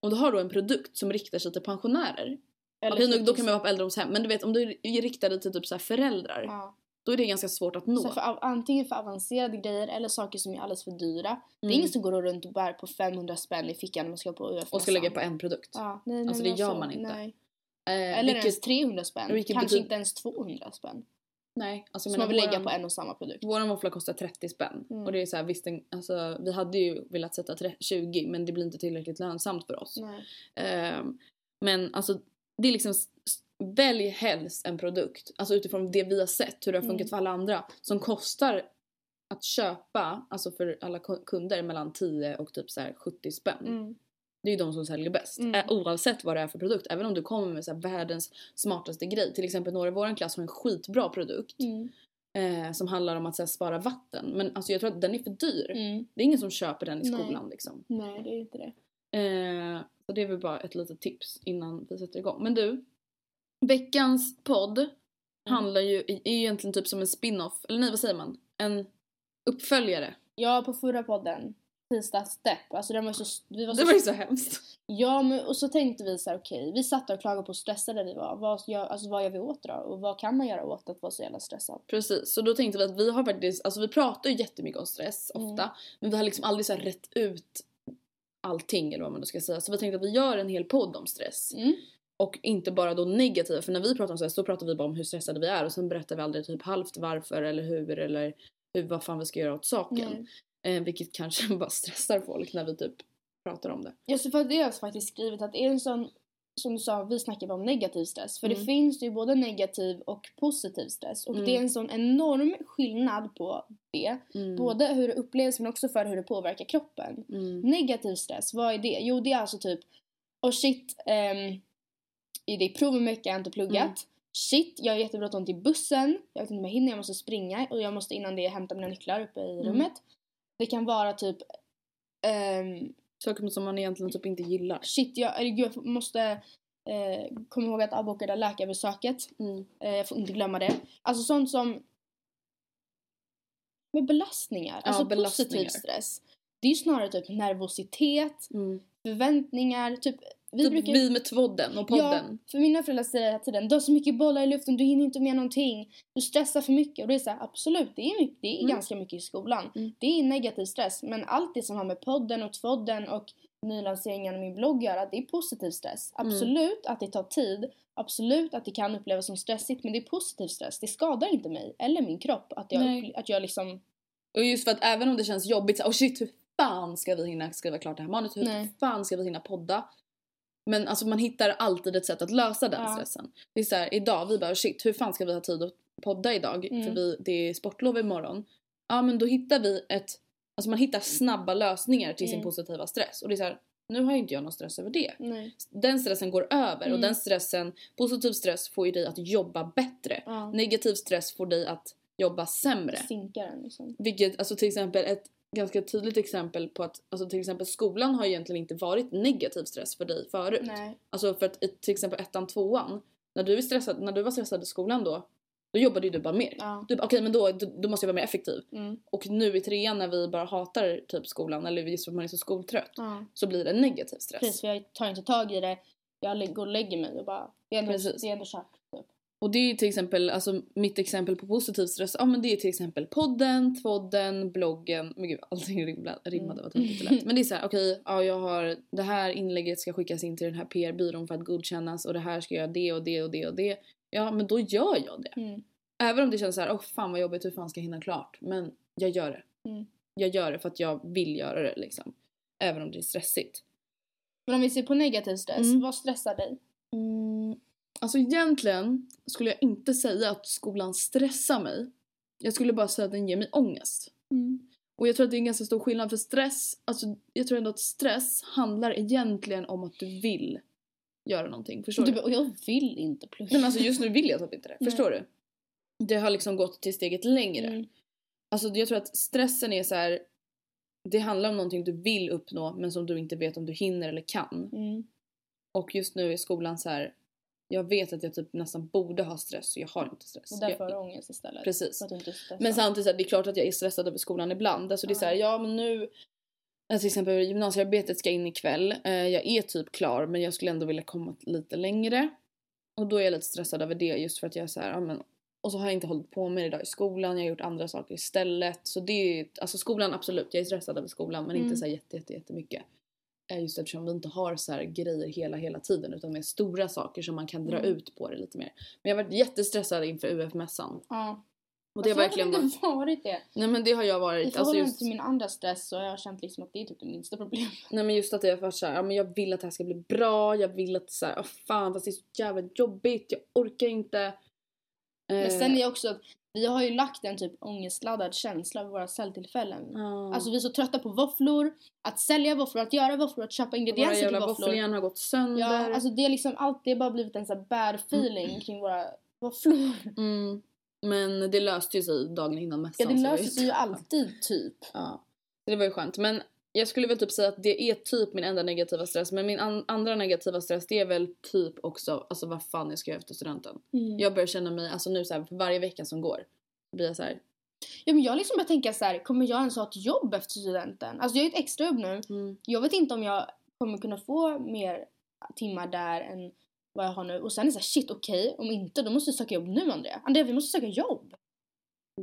Speaker 1: Och du har då en produkt som riktar sig till pensionärer.
Speaker 2: Eller
Speaker 1: nu,
Speaker 2: typ-
Speaker 1: då kan man vara på äldreomshem, men du vet om du är riktad till typ så föräldrar,
Speaker 2: Ja.
Speaker 1: då är det ganska svårt att nå.
Speaker 2: För, antingen för avancerade grejer eller saker som är alldeles för dyra. Det är
Speaker 1: Mm.
Speaker 2: ingen som går runt och bär på 500 spänn i fickan när man ska på UF
Speaker 1: och ska lägga på en produkt.
Speaker 2: Ja, nej, nej,
Speaker 1: Alltså, det gör man inte.
Speaker 2: Nej.
Speaker 1: Eh,
Speaker 2: Eller
Speaker 1: vilket-
Speaker 2: ens 300 spänn.
Speaker 1: vilket
Speaker 2: Kanske
Speaker 1: betyder-
Speaker 2: inte ens 200 spänn.
Speaker 1: Nej, alltså
Speaker 2: Som man vill lägga på en och samma produkt.
Speaker 1: Våran våffla kostar 30 spänn.
Speaker 2: Mm.
Speaker 1: Och det är så här, visst, en- alltså, vi hade ju velat sätta tre- 20 men det blir inte tillräckligt lönsamt för oss. Ehm, men alltså det är liksom Välj helst en produkt, alltså utifrån det vi har sett, hur det har funkat
Speaker 2: Mm.
Speaker 1: för alla andra, som kostar att köpa, alltså för alla ku- kunder mellan 10 och typ så här 70 spänn.
Speaker 2: Mm.
Speaker 1: Det är ju de som säljer bäst.
Speaker 2: Mm.
Speaker 1: Eh, oavsett vad det är för produkt. Även om du kommer med så världens smartaste grej. Till exempel några i vår klass har en skitbra produkt.
Speaker 2: Mm.
Speaker 1: Eh, som handlar om att så här, spara vatten. Men alltså, jag tror att den är för dyr.
Speaker 2: Mm.
Speaker 1: Det är ingen som köper den i
Speaker 2: Nej.
Speaker 1: skolan liksom.
Speaker 2: Nej, det är inte det.
Speaker 1: Eh, så det är väl bara ett litet tips innan vi sätter igång. Men du, veckans podd handlar ju, är egentligen typ som en spin-off, eller nej vad säger man? En uppföljare.
Speaker 2: Ja, på förra podden. Tisdag Step. Alltså den var så... Vi var så,
Speaker 1: Det var ju så hemskt.
Speaker 2: Ja, men och så tänkte vi så här, okej. vi satt och klagade på hur stressade vi var. Vad gör, alltså, vad gör vi åt då? Och vad kan man göra åt att vara så jävla stressad?
Speaker 1: Precis, så då tänkte vi att vi har faktiskt, alltså vi pratar ju jättemycket om stress ofta. Men vi har liksom aldrig så här rätt ut allting eller vad man då ska säga. Så vi tänkte att vi gör en hel podd om stress.
Speaker 2: Mm.
Speaker 1: Och inte bara då negativa, för när vi pratar om stress då pratar vi bara om hur stressade vi är och sen berättar vi aldrig typ halvt varför eller hur eller hur, vad fan vi ska göra åt saken. Eh, vilket kanske bara stressar folk när vi typ pratar om det.
Speaker 2: Ja, så för det har jag faktiskt skrivit att det är en sån, som du sa, vi snackar bara om negativ stress. För
Speaker 1: Mm.
Speaker 2: det finns ju både negativ och positiv stress. Och
Speaker 1: Mm.
Speaker 2: det är en sån enorm skillnad på det.
Speaker 1: Mm.
Speaker 2: Både hur det upplevs men också för hur det påverkar kroppen.
Speaker 1: Mm.
Speaker 2: Negativ stress, vad är det? Jo, det är alltså typ, oh shit, um, det är prov om veckan, jag har inte pluggat.
Speaker 1: Mm.
Speaker 2: Shit, jag har jättebråttom till bussen. Jag vet inte om jag hinner, jag måste springa. Och jag måste innan det hämta mina nycklar uppe i
Speaker 1: Mm.
Speaker 2: rummet. Det kan vara typ, ehm,
Speaker 1: Saker som man egentligen typ inte gillar.
Speaker 2: shit, jag, jag måste eh, komma ihåg att avboka läkarbesöket.
Speaker 1: Mm.
Speaker 2: Eh, jag får inte glömma det. Alltså sånt som med belastningar,
Speaker 1: Ja,
Speaker 2: alltså
Speaker 1: belastningar.
Speaker 2: positiv stress. Det är ju snarare typ nervositet,
Speaker 1: Mm.
Speaker 2: förväntningar, typ vi
Speaker 1: Typ
Speaker 2: brukar
Speaker 1: vi med tvådden och podden.
Speaker 2: Ja, för mina föräldrar säger hela tiden du har så mycket bollar i luften, du hinner inte med någonting. Du stressar för mycket. Och det är så här, absolut, det är, mycket, det är
Speaker 1: Mm.
Speaker 2: ganska mycket i skolan.
Speaker 1: Mm.
Speaker 2: Det är negativ stress. Men allt det som har med podden och tvådden och nylanseringen av min blogg att göra, det är positiv stress.
Speaker 1: Mm.
Speaker 2: Absolut att det tar tid. Absolut att det kan upplevas som stressigt. Men det är positiv stress. Det skadar inte mig eller min kropp att jag, att jag liksom...
Speaker 1: Och just för att även om det känns jobbigt så oh shit hur fan ska vi hinna skriva klart det här manuset? Hur
Speaker 2: Nej.
Speaker 1: fan ska vi hinna podda? Men alltså man hittar alltid ett sätt att lösa den
Speaker 2: Ja.
Speaker 1: stressen. Det är så här, idag vi bara shit hur fan ska vi ha tid att podda idag?
Speaker 2: Mm.
Speaker 1: För vi, det är sportlov imorgon. Ja men då hittar vi ett, alltså man hittar snabba lösningar till sin
Speaker 2: Mm.
Speaker 1: positiva stress. Och det är så här, nu har ju inte jag någon stress över det.
Speaker 2: Nej.
Speaker 1: Den stressen går över och
Speaker 2: Mm.
Speaker 1: den stressen, positiv stress får ju dig att jobba bättre.
Speaker 2: Ja.
Speaker 1: Negativ stress får dig att jobba sämre.
Speaker 2: Sinkar den liksom.
Speaker 1: Vilket, alltså till exempel ett ganska tydligt exempel på att, alltså till exempel skolan har egentligen inte varit negativ stress för dig förut.
Speaker 2: Nej.
Speaker 1: Alltså för att i till exempel ettan, tvåan, när du, är stressad, när du var stressad i skolan då, då jobbade ju du bara mer.
Speaker 2: Ja.
Speaker 1: Du okej men då, då, då måste jag vara mer effektiv.
Speaker 2: Mm.
Speaker 1: Och nu i trean när vi bara hatar typ skolan eller just för att man är så skoltrött
Speaker 2: Ja.
Speaker 1: så blir det negativ stress.
Speaker 2: Precis, för jag tar inte tag i det. Jag går och lägger mig och bara... Det är ändå,
Speaker 1: Precis.
Speaker 2: det är ändå kört. Typ.
Speaker 1: Och det är till exempel, alltså mitt exempel på positiv stress, ja men det är till exempel podden, tvådden, bloggen, men gud allting rimla- rimmade
Speaker 2: Mm.
Speaker 1: vad töntigt det lät. Men det är såhär, okej, ja jag har, det här inlägget ska skickas in till den här PR-byrån för att godkännas och det här ska göra det och det och det och det. Ja men då gör jag det.
Speaker 2: Mm.
Speaker 1: Även om det känns så här, åh fan vad jobbigt, hur fan ska jag hinna klart? Men jag gör det.
Speaker 2: Mm.
Speaker 1: Jag gör det för att jag vill göra det liksom. Även om det är stressigt.
Speaker 2: Men om vi ser på negativ stress,
Speaker 1: Mm.
Speaker 2: vad stressar dig?
Speaker 1: Mm, alltså egentligen skulle jag inte säga att skolan stressar mig. Jag skulle bara säga att den ger mig ångest. Och jag tror att det är en ganska stor skillnad för stress, alltså jag tror ändå att stress handlar egentligen om att du vill göra någonting. Förstår
Speaker 2: Du,
Speaker 1: du?
Speaker 2: och jag vill inte plugga.
Speaker 1: Nej men alltså just nu vill jag typ inte det.
Speaker 2: Nej.
Speaker 1: Förstår du? Det har liksom gått till steget längre.
Speaker 2: Mm.
Speaker 1: Alltså jag tror att stressen är så här. Det handlar om någonting du vill uppnå men som du inte vet om du hinner eller kan.
Speaker 2: Mm.
Speaker 1: Och just nu är skolan så här. Jag vet att jag typ nästan borde ha stress och jag har inte stress.
Speaker 2: Och därför
Speaker 1: jag,
Speaker 2: har du ångest istället.
Speaker 1: Precis. Men samtidigt så det är klart att jag är stressad över skolan ibland. Alltså det är så här, ja men nu till exempel gymnasiearbetet ska in ikväll. Eh, jag är typ klar men jag skulle ändå vilja komma lite längre. Och då är jag lite stressad över det just för att jag är så här, ja men och så har jag inte hållit på med det idag i skolan, jag har gjort andra saker istället. Så det är alltså skolan absolut, jag är stressad över skolan men
Speaker 2: Mm.
Speaker 1: inte så här jätte, jätte, jättemycket. Eh, Just eftersom vi inte har så här grejer hela, hela tiden utan mer stora saker som man kan dra
Speaker 2: Mm.
Speaker 1: ut på det lite mer. Men jag har varit jättestressad inför UF-mässan.
Speaker 2: Ja.
Speaker 1: Och det har verkligen
Speaker 2: har
Speaker 1: varit...
Speaker 2: inte varit det?
Speaker 1: Nej men det har jag
Speaker 2: I
Speaker 1: varit. Alltså
Speaker 2: förhållande
Speaker 1: just,
Speaker 2: till min andra stress så har jag känt liksom att det är typ det minsta problemet.
Speaker 1: nej men just att jag varit såhär, ja men jag vill att det här ska bli bra, jag vill att såhär, oh, fan fast det är så jävla jobbigt, jag orkar inte.
Speaker 2: Men
Speaker 1: Eh,
Speaker 2: sen är det också att vi har ju lagt en typ ångestladdad känsla över våra säljtillfällen.
Speaker 1: ja.
Speaker 2: Alltså vi är så trötta på våfflor, att sälja våfflor, att göra våfflor, att köpa
Speaker 1: Våra
Speaker 2: ingredienser till
Speaker 1: jävla
Speaker 2: våfflor.
Speaker 1: våffeljärn har gått sönder.
Speaker 2: Ja, alltså det är liksom allt, det har bara blivit en sån här bad feeling kring våra våfflor.
Speaker 1: mm. Men det löste ju sig dagen innan mässan.
Speaker 2: Ja det löser sig ju alltid typ.
Speaker 1: Ja. Det var ju skönt. Men jag skulle väl typ säga att det är typ min enda negativa stress. Men min an- andra negativa stress det är väl typ också alltså vad fan jag ska göra efter studenten.
Speaker 2: Mm.
Speaker 1: Jag börjar känna mig, alltså nu så här, för varje vecka som går blir jag så här.
Speaker 2: Ja men jag liksom börjar tänka så här, kommer jag ens ha ett jobb efter studenten? Alltså jag har ju ett extrajobb nu.
Speaker 1: Mm.
Speaker 2: Jag vet inte om jag kommer kunna få mer timmar där än vad jag har nu. Och sen är det så här, shit okej, om inte då måste du söka jobb nu Andrea. Andrea vi måste söka jobb.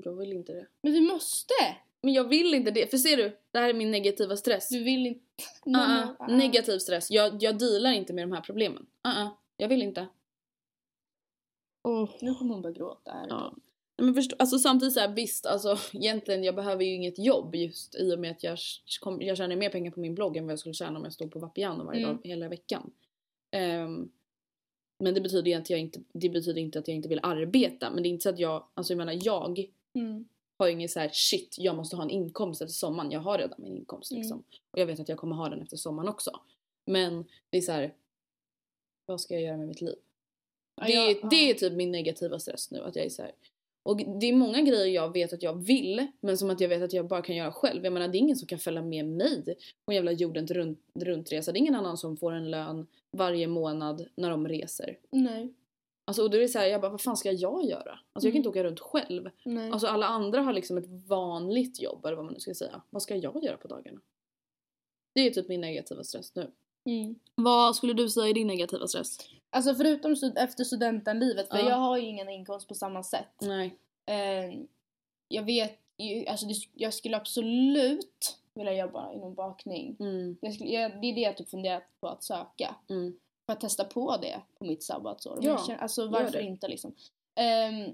Speaker 1: Jag vill inte det.
Speaker 2: Men vi måste!
Speaker 1: Men jag vill inte det. För ser du? Det här är min negativa stress.
Speaker 2: Du vill inte...
Speaker 1: Uh-uh. Negativ stress. Jag, jag dealar inte med de här problemen. Uh-uh. Jag vill inte.
Speaker 2: Nu kommer hon börja gråta här.
Speaker 1: Ja. Men förstå, alltså samtidigt så här, visst, alltså egentligen jag behöver ju inget jobb just i och med att jag, kom, jag tjänar mer pengar på min blogg än vad jag skulle tjäna om jag stod på Vapiano varje
Speaker 2: Mm.
Speaker 1: dag hela veckan. Ehm, men det betyder att jag inte, det betyder inte att jag inte vill arbeta. Men det är inte så att jag, alltså jag menar jag
Speaker 2: Mm.
Speaker 1: Har ju ingen så här shit jag måste ha en inkomst efter sommaren. Jag har redan min inkomst
Speaker 2: Mm.
Speaker 1: liksom. Och jag vet att jag kommer ha den efter sommaren också. Men det är så här. Vad ska jag göra med mitt liv?
Speaker 2: Ja,
Speaker 1: Det, är-
Speaker 2: jag-
Speaker 1: det är typ min negativa stress nu. Att jag är så här. Och det är många grejer jag vet att jag vill. Men som att jag vet att jag bara kan göra själv. Jag menar det är ingen som kan följa med mig på en jävla jorden runt, runtresa. Det är ingen annan som får en lön varje månad när de reser.
Speaker 2: Nej.
Speaker 1: Alltså, och då är det så här, jag bara vad fan ska jag göra? Alltså jag kan inte åka runt själv.
Speaker 2: Nej.
Speaker 1: Alltså alla andra har liksom ett vanligt jobb eller vad man nu ska säga. Vad ska jag göra på dagarna? Det är typ min negativa stress nu.
Speaker 2: Mm.
Speaker 1: Vad skulle du säga är din negativa stress?
Speaker 2: Alltså förutom stud- efter studentenlivet, för
Speaker 1: Ja.
Speaker 2: jag har ju ingen inkomst på samma sätt.
Speaker 1: Nej.
Speaker 2: Eh, jag vet ju, alltså det, jag skulle absolut vilja jobba inom bakning.
Speaker 1: Mm.
Speaker 2: Jag skulle, jag, det är det jag typ funderat på att söka.
Speaker 1: Mm.
Speaker 2: För att testa på det på mitt sabbatsår.
Speaker 1: Ja,
Speaker 2: jag känner, alltså varför
Speaker 1: det.
Speaker 2: inte liksom. Ehm,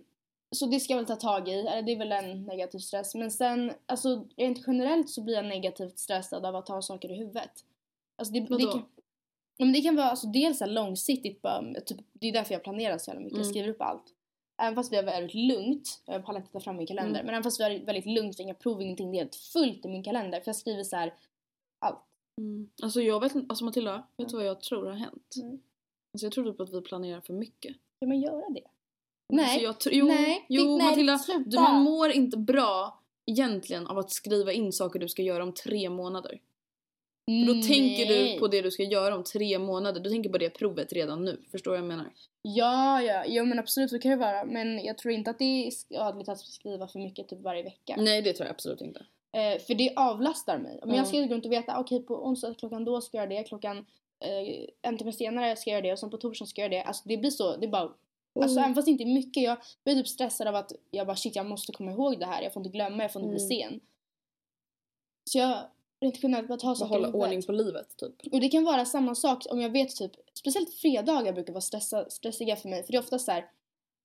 Speaker 2: så det ska jag väl ta tag i. Det är väl en negativ stress. Men sen, alltså rent generellt så blir jag negativt stressad av att ha saker i huvudet. Alltså det, det
Speaker 1: Vadå?
Speaker 2: kan, ja, men det kan vara alltså dels så långsiktigt bara, typ, det är därför jag planerar så jävla mycket. Jag
Speaker 1: Mm.
Speaker 2: skriver upp allt. Även fast vi har väldigt lugnt, jag pallar inte ta fram min kalender,
Speaker 1: Mm.
Speaker 2: men även fast vi har väldigt lugnt, inga prov, ingenting, det är helt fullt i min kalender. För jag skriver så här allt.
Speaker 1: Mm. Alltså jag vet inte, alltså Matilda, vet
Speaker 2: Ja.
Speaker 1: du vad jag tror har hänt?
Speaker 2: Mm.
Speaker 1: Alltså jag tror typ att vi planerar för mycket.
Speaker 2: Ska man göra det?
Speaker 1: Alltså
Speaker 2: Nej.
Speaker 1: tr- jo,
Speaker 2: Nej,
Speaker 1: jo
Speaker 2: nej,
Speaker 1: Matilda,
Speaker 2: sluta.
Speaker 1: du, man mår inte bra egentligen av att skriva in saker du ska göra om tre månader. För då tänker du
Speaker 2: Nej.
Speaker 1: på det du ska göra om tre månader. Du tänker på det provet redan nu. Förstår vad jag menar?
Speaker 2: Ja, ja, jo men absolut så kan det vara. Men jag tror inte att det är skadligt att skriva för mycket typ varje vecka.
Speaker 1: Nej det tror jag absolut inte.
Speaker 2: Eh, för det avlastar mig. Om
Speaker 1: Ja.
Speaker 2: jag ska gå runt och veta, okej på onsdag klockan då ska jag göra det, klockan eh, en timme senare ska jag göra det och sen på torsdag ska jag göra det. Alltså det blir så, det är bara Alltså
Speaker 1: Mm.
Speaker 2: även fast det inte är mycket, jag blir typ stressad av att jag bara shit jag måste komma ihåg det här, jag får inte glömma, jag får inte bli
Speaker 1: Mm.
Speaker 2: sen. Så jag rent generellt bara ta saker
Speaker 1: hålla ordning på livet typ.
Speaker 2: Och det kan vara samma sak om jag vet typ, speciellt fredagar brukar vara stressa, stressiga för mig för det är ofta så här.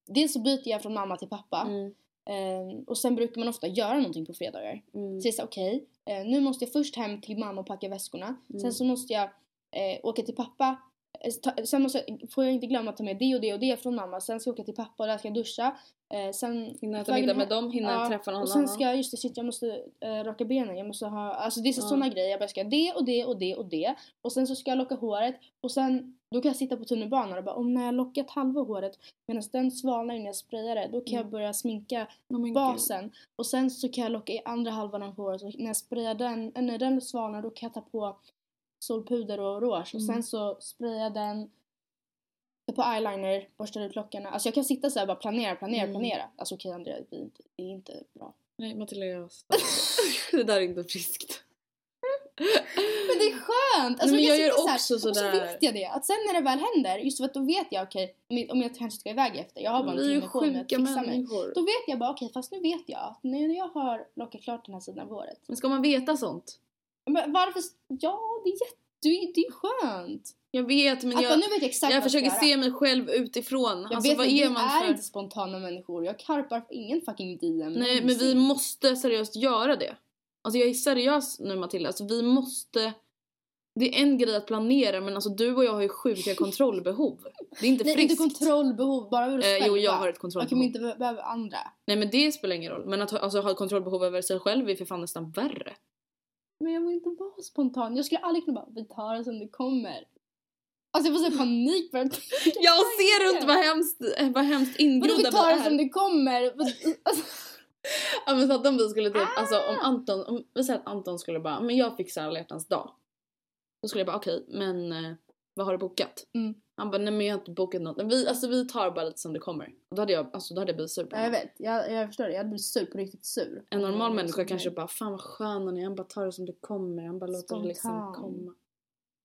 Speaker 2: Dels så byter jag från mamma till pappa
Speaker 1: Mm.
Speaker 2: Eh, och sen brukar man ofta göra någonting på fredagar.
Speaker 1: Mm.
Speaker 2: Så det är okej, eh, nu måste jag först hem till mamma och packa väskorna.
Speaker 1: Mm.
Speaker 2: Sen så måste jag eh, åka till pappa. Eh, sen måste jag, får jag inte glömma att ta med det och det och det från mamma. Sen ska jag åka till pappa och där ska jag duscha. Eh, sen
Speaker 1: Hinna äta middag med dem, hinna
Speaker 2: Ja,
Speaker 1: träffa någon
Speaker 2: och sen ska jag, just det, shit, jag måste eh, raka benen, jag måste ha, alltså det är så
Speaker 1: Ja.
Speaker 2: sådana grejer. Jag bara ska det och det och det och det. Och sen så ska jag locka håret och sen då kan jag sitta på tunnelbanan och bara om när jag lockat halva håret medan den svalnar innan jag sprayar det då kan jag
Speaker 1: Mm.
Speaker 2: börja sminka
Speaker 1: Oh,
Speaker 2: basen. Och sen så kan jag locka i andra halvan av håret och när jag sprayar den, när den svalnar då kan jag ta på solpuder och rouge och
Speaker 1: Mm.
Speaker 2: sen så sprayar jag den på eyeliner, borstar ut lockarna. Alltså jag kan sitta så här och bara planera, planera,
Speaker 1: Mm.
Speaker 2: planera. Alltså okej Andrea, det är inte, det är inte bra.
Speaker 1: Nej Matilda jag Det där är inte friskt.
Speaker 2: Men det är skönt! Alltså
Speaker 1: Nej, men
Speaker 2: kan
Speaker 1: jag gör
Speaker 2: så
Speaker 1: också
Speaker 2: Och så
Speaker 1: sådär.
Speaker 2: vet jag det, att sen när det väl händer, just för att då vet jag okej, om- om jag kanske ska iväg efter, jag har bara en timme på mig att fixa mig.
Speaker 1: människor.
Speaker 2: Då vet jag bara okej, fast nu vet jag att när jag har lockat klart den här sidan av håret.
Speaker 1: Men ska man veta sånt?
Speaker 2: Men varför? Ja, det är jätte... Det är, skönt.
Speaker 1: Jag vet men
Speaker 2: Att
Speaker 1: jag,
Speaker 2: nu vet jag exakt
Speaker 1: jag försöker se mig själv utifrån.
Speaker 2: Jag
Speaker 1: alltså
Speaker 2: vet
Speaker 1: vad är
Speaker 2: vi
Speaker 1: man
Speaker 2: är
Speaker 1: för...
Speaker 2: inte spontana människor. Jag karpar ingen fucking DM.
Speaker 1: Nej men vi måste seriöst göra det. Alltså jag är seriös nu Matilda, alltså vi måste Det är en grej att planera men alltså du och jag har ju sjuka kontrollbehov. Det är inte
Speaker 2: Nej,
Speaker 1: friskt.
Speaker 2: inte kontrollbehov, bara över oss
Speaker 1: Eh, jo jag har ett kontrollbehov.
Speaker 2: men inte be- behöver andra.
Speaker 1: Nej men det spelar ingen roll. Men att alltså, ha ett kontrollbehov över sig själv är för fan nästan värre.
Speaker 2: Men jag vill inte vara spontan. Jag skulle aldrig kunna bara, vi tar det som det kommer. Alltså jag får så panik att...
Speaker 1: Jag ser inte vad hemskt, vad hemskt
Speaker 2: Vadå vi
Speaker 1: ingrodda
Speaker 2: tar det som det kommer? Alltså,
Speaker 1: Ja men så att om vi skulle typ, alltså om
Speaker 2: Ah!
Speaker 1: Anton, om vi säger att Anton skulle bara, men jag fixar alla hjärtans dag. Då skulle jag bara okej, men eh, vad har du bokat?
Speaker 2: Mm.
Speaker 1: Han bara nej men jag har inte bokat något. Men Vi, alltså vi tar bara lite som det kommer. Och då hade jag, alltså då hade jag blivit sur på
Speaker 2: ja, jag vet, jag, jag förstår det. Jag hade blivit sur, på riktigt sur.
Speaker 1: En normal
Speaker 2: Mm,
Speaker 1: människa kanske
Speaker 2: nej.
Speaker 1: bara fan vad skön han är, han bara tar det som det kommer, han bara låter det liksom komma.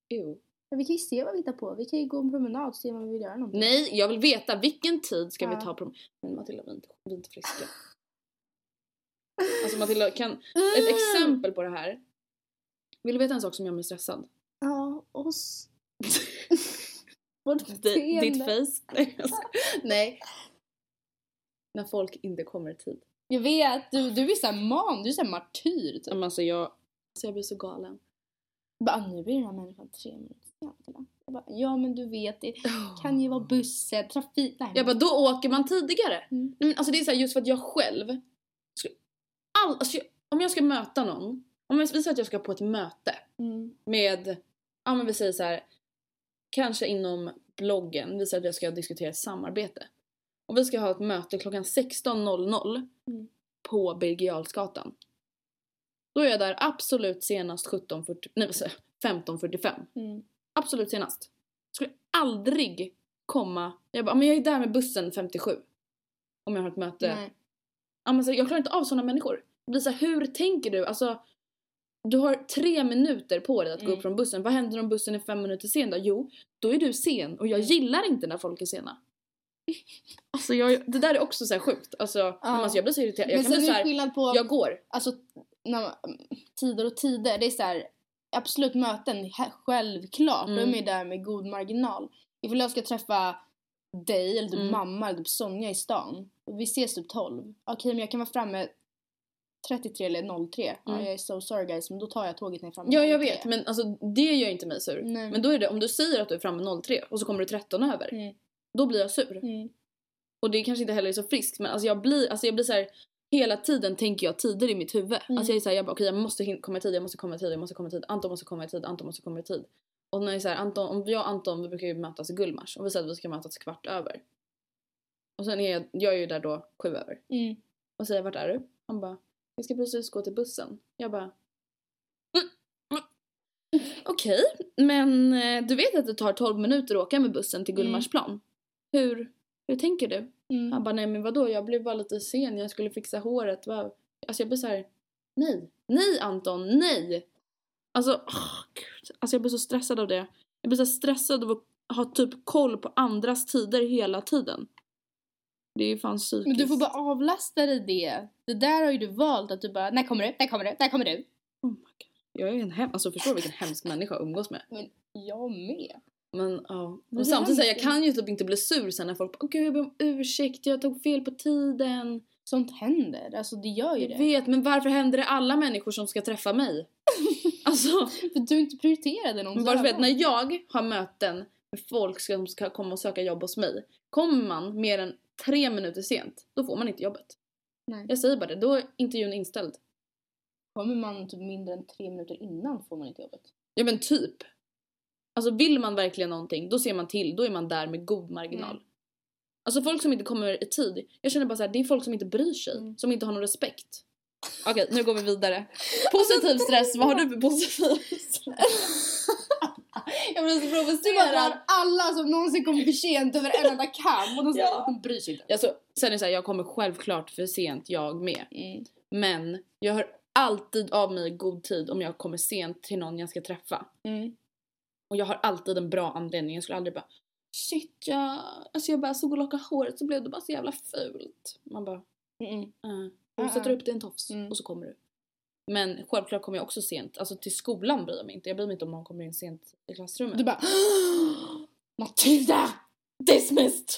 Speaker 1: Ew.
Speaker 2: Men vi kan ju se vad vi hittar på. Vi kan ju gå en promenad och se om vi vill göra någonting.
Speaker 1: Nej, jag vill veta vilken tid ska
Speaker 2: Ja.
Speaker 1: vi ta på Men Matilda, vi är inte, vi är inte friska. Alltså Matilda, kan, ett exempel på det här. Vill du veta en sak som gör mig stressad?
Speaker 2: Ja, oss. Vårt.
Speaker 1: Ditt face. Nej. När folk inte kommer i tid.
Speaker 2: Jag vet, du, du är såhär man, du är såhär martyr typ.
Speaker 1: Men alltså jag, alltså jag blir så galen.
Speaker 2: Bara, "Ah, nu blir den här människan tre minuter sen. Jag bara, ja men du vet det kan ju vara bussen, trafik, nej.
Speaker 1: Jag bara, då åker man tidigare.
Speaker 2: Mm.
Speaker 1: Men alltså det är så här, just för att jag själv, all, alltså om jag ska möta någon, om jag visar att jag ska på ett möte
Speaker 2: Mm.
Speaker 1: med, ja men vi säger så här, kanske inom bloggen, visar att jag ska diskutera samarbete. Och vi ska ha ett möte klockan 16.00
Speaker 2: Mm.
Speaker 1: på Birger. Då är jag där absolut senast 17.40, nej vad säger jag, 15.45.
Speaker 2: Mm.
Speaker 1: Absolut senast. Skulle aldrig komma, jag bara, men jag är där med bussen 57. Om jag har ett möte.
Speaker 2: Nej.
Speaker 1: Ja, men så, jag klarar inte av sådana människor. Det blir så här, hur tänker du? Alltså, du har tre minuter på dig att gå
Speaker 2: Mm.
Speaker 1: upp från bussen. Vad händer om bussen är fem minuter sen då? Jo, då är du sen och jag gillar inte när folk är sena. Alltså jag, det där är också så sjukt. Alltså, men alltså jag blir så irriterad. Jag
Speaker 2: Men
Speaker 1: kan
Speaker 2: sen
Speaker 1: bli
Speaker 2: är
Speaker 1: så
Speaker 2: det
Speaker 1: här,
Speaker 2: skillnad på,
Speaker 1: jag går.
Speaker 2: alltså man, tider och tider. Det är så här, absolut möten, självklart. Då är
Speaker 1: Mm.
Speaker 2: där med god marginal. Ifall jag ska träffa dig eller typ
Speaker 1: Mm.
Speaker 2: mamma eller typ Sonja i stan. Och vi ses typ 12. Okej men jag kan vara framme 33 eller 03. Ja,
Speaker 1: Mm.
Speaker 2: jag är so sorry guys men då tar jag tåget när jag är framme
Speaker 1: Ja jag
Speaker 2: 03.
Speaker 1: vet men alltså det gör inte mig sur.
Speaker 2: Nej.
Speaker 1: Men då är det om du säger att du är framme 03 och så kommer du 13 över.
Speaker 2: Mm.
Speaker 1: Då blir jag sur.
Speaker 2: Mm.
Speaker 1: Och det kanske inte heller är så friskt men alltså jag blir, alltså jag blir så här. Hela tiden tänker jag tider i mitt huvud.
Speaker 2: Mm.
Speaker 1: Alltså jag är såhär, jag bara okej jag måste komma i tid, jag måste komma i tid, jag måste komma i tid. Anton måste komma i tid, Anton måste komma i tid. Och när jag säger Anton, om jag och Anton vi brukar ju mötas i Gullmars och vi säger att vi ska mötas kvart över. Och sen är jag, jag är ju där då sju över.
Speaker 2: Mm.
Speaker 1: Och säger vart är du? Han bara, vi ska precis gå till bussen. Jag bara, mm, mm. okej, men eh, du vet att det tar 12 minuter att åka med bussen till
Speaker 2: Mm.
Speaker 1: Gullmarsplan. Hur, hur tänker du?
Speaker 2: Mm.
Speaker 1: Han bara, nej men vadå, jag blev bara lite sen, jag skulle fixa håret. Va? Alltså jag blir så här: nej, nej Anton, nej! Alltså, åh, gud. alltså jag blir så stressad av det. Jag blir så stressad av att ha typ koll på andras tider hela tiden. Det är ju fan psykiskt.
Speaker 2: Men du får bara avlasta dig det. Det där har ju du valt att du bara, när kommer du? När kommer du? När kommer du?
Speaker 1: Oh my God. Jag är en hem... alltså förstår du vilken hemsk människa att umgås med?
Speaker 2: Men jag med.
Speaker 1: Men ja.
Speaker 2: Men
Speaker 1: Och samtidigt, så här, jag kan ju typ inte bli sur sen när folk bara, åh gud jag ber om ursäkt, jag tog fel på tiden.
Speaker 2: Sånt händer. Alltså det gör ju
Speaker 1: Jag
Speaker 2: det.
Speaker 1: vet, men varför händer det alla människor som ska träffa mig? alltså,
Speaker 2: För du inte prioriterade någon
Speaker 1: men bara för att när jag har möten med folk som ska komma och söka jobb hos mig. Kommer man mer än tre minuter sent, då får man inte jobbet.
Speaker 2: Nej.
Speaker 1: Jag säger bara det, då är intervjun inställd.
Speaker 2: Kommer man typ mindre än tre minuter innan får man inte jobbet.
Speaker 1: Ja men typ. Alltså vill man verkligen någonting, då ser man till, då är man där med god marginal.
Speaker 2: Mm.
Speaker 1: Alltså folk som inte kommer i tid, jag känner bara så här, det är folk som inte bryr sig,
Speaker 2: Mm.
Speaker 1: som inte har någon respekt. Okej, nu går vi vidare. Positiv stress, vad har du för positiv stress?
Speaker 2: Jag blir så provocerad. Alla som någonsin kommer för sent över en enda kam och de,
Speaker 1: Ja.
Speaker 2: de bryr sig inte.
Speaker 1: Alltså, sen är det så här, jag kommer självklart för sent jag med.
Speaker 2: Mm.
Speaker 1: Men jag hör alltid av mig god tid om jag kommer sent till någon jag ska träffa.
Speaker 2: Mm.
Speaker 1: Och jag har alltid en bra anledning. Jag skulle aldrig bara Shit, jag, alltså jag bara såg och lockade håret så blev det bara så jävla fult. Man bara
Speaker 2: Mm.
Speaker 1: uh,
Speaker 2: Uh-uh.
Speaker 1: Du sätter upp dig i en tofs
Speaker 2: Mm.
Speaker 1: och så kommer du. Men självklart kommer jag också sent. Alltså till skolan bryr jag mig inte. Jag bryr mig inte om någon kommer in sent i klassrummet.
Speaker 2: Du bara Matilda!
Speaker 1: dismissed!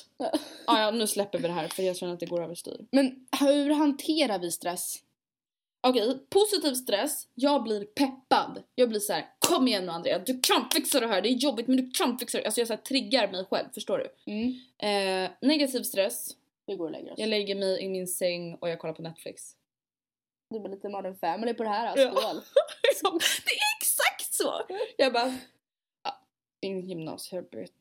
Speaker 1: ah, ja, nu släpper vi det här för jag känner att det går överstyr.
Speaker 2: Men hur hanterar vi stress?
Speaker 1: Okej, positiv stress. Jag blir peppad. Jag blir så här: kom igen nu Andrea, du kan fixa det här. Det är jobbigt men du kan fixa det. Alltså jag så här, triggar mig själv, förstår du?
Speaker 2: Mm.
Speaker 1: Eh, negativ stress.
Speaker 2: Vi går och lägger oss.
Speaker 1: Jag lägger mig i min säng och jag kollar på Netflix.
Speaker 2: Det blir lite modern family på det här.
Speaker 1: Ja.
Speaker 2: Skål.
Speaker 1: det är exakt så! Jag bara, ja, din gymnasiearbete.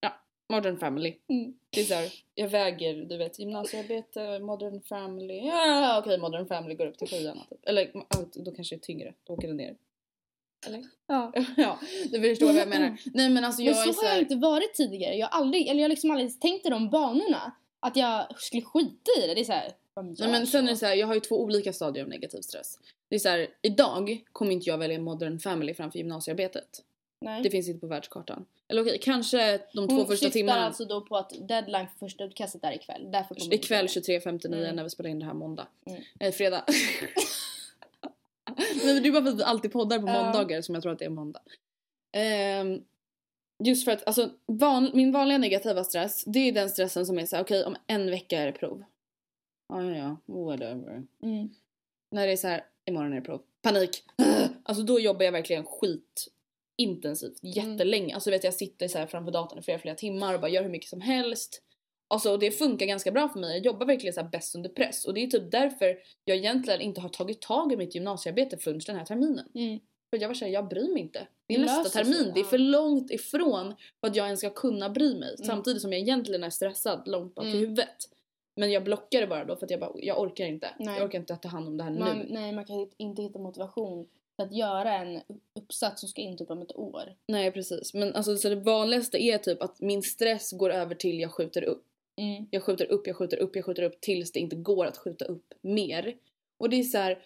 Speaker 1: Ja, modern family.
Speaker 2: Mm.
Speaker 1: Det är så här, jag väger, du vet gymnasiearbete, modern family. Ja, okej modern family går upp till sjuan typ. Eller ja, då kanske det är tyngre, då åker det ner. Eller?
Speaker 2: Ja.
Speaker 1: ja, du förstår vad jag menar. Nej men alltså
Speaker 2: Men
Speaker 1: jag
Speaker 2: så
Speaker 1: är så
Speaker 2: har jag
Speaker 1: här,
Speaker 2: inte varit tidigare. Jag har aldrig, eller jag har liksom aldrig tänkt i de banorna. Att jag skulle skita i det. Det är såhär,
Speaker 1: Nej men sen är det så här, jag har ju två olika stadier av negativ stress. Det är så här, idag kommer inte jag välja modern family framför gymnasiearbetet.
Speaker 2: Nej.
Speaker 1: Det finns inte på världskartan. Eller okej, kanske de två
Speaker 2: Hon
Speaker 1: första
Speaker 2: syftar
Speaker 1: timmarna.
Speaker 2: alltså då på att deadline för första utkastet är ikväll. Därför kommer
Speaker 1: Ikväll
Speaker 2: inte
Speaker 1: 23.59
Speaker 2: Mm.
Speaker 1: när vi spelar in det här måndag.
Speaker 2: Mm.
Speaker 1: Eh, fredag. Nej, det är bara för att vi alltid poddar på måndagar som jag tror att det är måndag. Ehm, Just för att alltså, van, min vanliga negativa stress, det är den stressen som är så här: okej om en vecka är det prov. Ja, ja, ja, whatever.
Speaker 2: Mm.
Speaker 1: När det är så här, imorgon är det prov. Panik! Alltså då jobbar jag verkligen skit intensivt jättelänge. Alltså vet jag sitter så här framför datorn i flera, flera timmar och bara gör hur mycket som helst. Alltså det funkar ganska bra för mig. Jag jobbar verkligen så bäst under press och det är typ därför jag egentligen inte har tagit tag i mitt gymnasiearbete förrän den här terminen.
Speaker 2: Mm.
Speaker 1: För jag var såhär, jag bryr mig inte. Det är nästa
Speaker 2: löser sig,
Speaker 1: termin, det är för långt ifrån för att jag ens ska kunna bry mig.
Speaker 2: Mm.
Speaker 1: Samtidigt som jag egentligen är stressad långt bak i
Speaker 2: Mm.
Speaker 1: huvudet. Men jag blockar det bara då för att jag bara, jag orkar inte.
Speaker 2: Nej.
Speaker 1: Jag orkar inte ta hand om det här
Speaker 2: Man,
Speaker 1: nu.
Speaker 2: nej, man kan inte hitta motivation för att göra en uppsats som ska in typ om ett år.
Speaker 1: Nej precis. Men alltså så det vanligaste är typ att min stress går över till jag skjuter upp.
Speaker 2: Mm.
Speaker 1: Jag skjuter upp, jag skjuter upp, jag skjuter upp tills det inte går att skjuta upp mer. Och det är så här.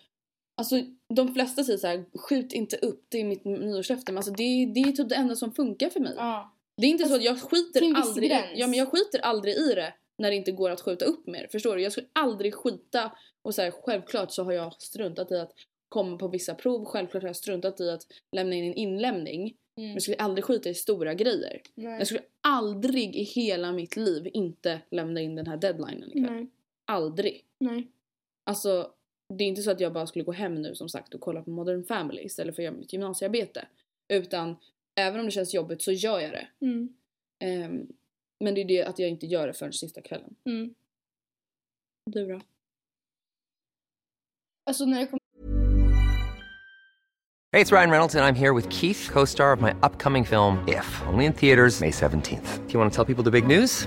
Speaker 1: Alltså de flesta säger så här, skjut inte upp, det är mitt nyårslöfte. Men alltså det, det är typ det enda som funkar för mig.
Speaker 2: Ja.
Speaker 1: Det är inte så
Speaker 2: Fast
Speaker 1: att jag skiter aldrig i, ja, men jag skiter aldrig i det när det inte går att skjuta upp mer. Förstår du? Jag skulle aldrig skita och så här, självklart så har jag struntat i att komma på vissa prov. Självklart har jag struntat i att lämna in en inlämning. Men
Speaker 2: Mm.
Speaker 1: jag skulle aldrig skita i stora grejer.
Speaker 2: Nej.
Speaker 1: Jag skulle aldrig i hela mitt liv inte lämna in den här deadlinen ikväll.
Speaker 2: Nej.
Speaker 1: Aldrig.
Speaker 2: Nej.
Speaker 1: Alltså, det är inte så att jag bara skulle gå hem nu som sagt och kolla på Modern Family istället för att göra mitt gymnasiearbete. Utan även om det känns jobbigt så gör jag det.
Speaker 2: Mm.
Speaker 1: Ehm, men det är det att jag inte gör det förrän sista kvällen.
Speaker 2: Mm.
Speaker 1: Du då?
Speaker 2: Alltså när det kommer
Speaker 4: Hey, it's Ryan Reynolds, and I'm here with Keith, co star of my upcoming film, If, only in theaters, May 17th. Do you want to tell people the big news?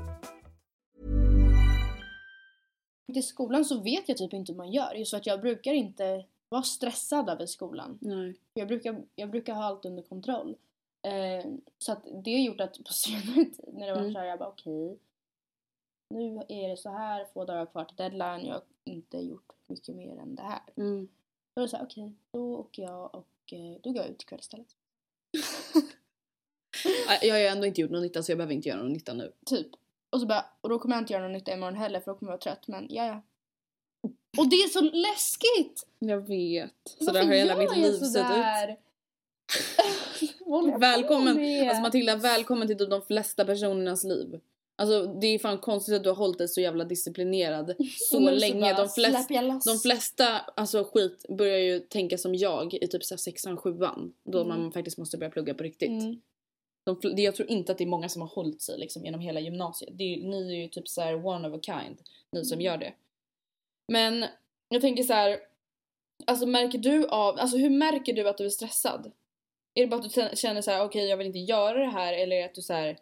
Speaker 2: Till skolan så vet jag typ inte hur man gör. Just för att jag brukar inte vara stressad över skolan.
Speaker 1: Nej.
Speaker 2: Jag brukar, jag brukar ha allt under kontroll. Eh, så att det har gjort att på senare tid när det var
Speaker 1: Mm.
Speaker 2: så här, jag bara okej. nu är det så här, få dagar kvar till deadline. Jag har inte gjort mycket mer än det här.
Speaker 1: Mm.
Speaker 2: Då är det så här, okej, då åker jag och eh, då går jag ut ikväll istället.
Speaker 1: Jag har ju ändå inte gjort någon nytta så jag behöver inte göra någon nytta nu.
Speaker 2: Typ. Och så bara, och då kommer jag inte göra någon nytta imorgon heller för då kommer jag vara trött. Men ja, ja. Och det är så läskigt!
Speaker 1: Jag vet. Så
Speaker 2: Varför
Speaker 1: där har hela mitt liv sett ut. Välkommen, alltså Matilda, välkommen till typ de flesta personernas liv. Alltså det är fan konstigt att du har hållit dig så jävla disciplinerad så länge.
Speaker 2: bara
Speaker 1: De, flest, de flesta, alltså skit, börjar ju tänka som jag i typ sexan, sjuan. Då
Speaker 2: Mm.
Speaker 1: man faktiskt måste börja plugga på riktigt.
Speaker 2: Mm.
Speaker 1: De, jag tror inte att det är många som har hållit sig liksom genom hela gymnasiet. Det är, ni är ju typ så här one of a kind, ni som
Speaker 2: Mm.
Speaker 1: gör det. Men jag tänker så här. Alltså märker du av, alltså hur märker du att du är stressad? Är det bara att du känner så här: okej jag vill inte göra det här eller är det att du så här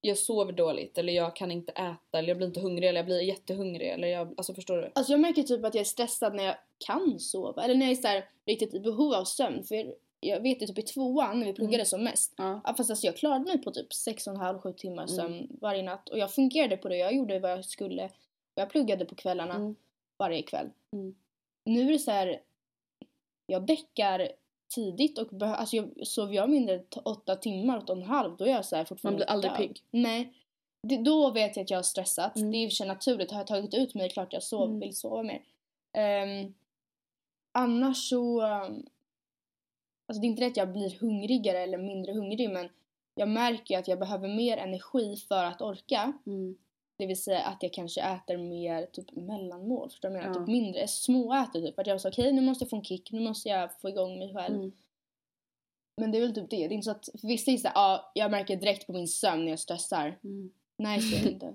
Speaker 1: jag sover dåligt eller jag kan inte äta eller jag blir inte hungrig eller jag blir jättehungrig eller jag, alltså förstår du?
Speaker 2: Alltså jag märker typ att jag är stressad när jag kan sova. Eller när jag är så här, riktigt i behov av sömn. För jag, vet ju typ i tvåan när vi pluggade
Speaker 1: Mm.
Speaker 2: som mest.
Speaker 1: Ja.
Speaker 2: Fast alltså jag klarade mig på typ 6,5-7 timmar
Speaker 1: Mm.
Speaker 2: sömn varje natt. Och jag fungerade på det. Jag gjorde vad jag skulle. Jag pluggade på kvällarna
Speaker 1: Mm.
Speaker 2: varje kväll.
Speaker 1: Mm.
Speaker 2: Nu är det så här. Jag däckar tidigt och beh- alltså jag, sover jag mindre än t- åtta timmar, åtta och en halv, då är jag så här
Speaker 1: Man
Speaker 2: fortfarande
Speaker 1: blir aldrig pigg.
Speaker 2: Nej. Det, då vet jag att jag har stressat.
Speaker 1: Mm.
Speaker 2: Det är i och för sig naturligt. Har jag tagit ut mig, det är klart jag sov,
Speaker 1: Mm.
Speaker 2: vill sova mer. Ehm, annars så... ehm, alltså det är inte det att jag blir hungrigare eller mindre hungrig men jag märker att jag behöver mer energi för att orka.
Speaker 1: Mm.
Speaker 2: Det vill säga att jag kanske äter mer typ mellanmål. Förstår du vad jag menar?
Speaker 1: Ja.
Speaker 2: Typ mindre småäter typ. Att jag sa okej nu måste jag få en kick, nu måste jag få igång mig själv.
Speaker 1: Mm.
Speaker 2: Men det är väl typ det. Det är inte så att för vissa är så här, ja jag märker direkt på min sömn när jag stressar.
Speaker 1: Mm.
Speaker 2: Nej så är det inte.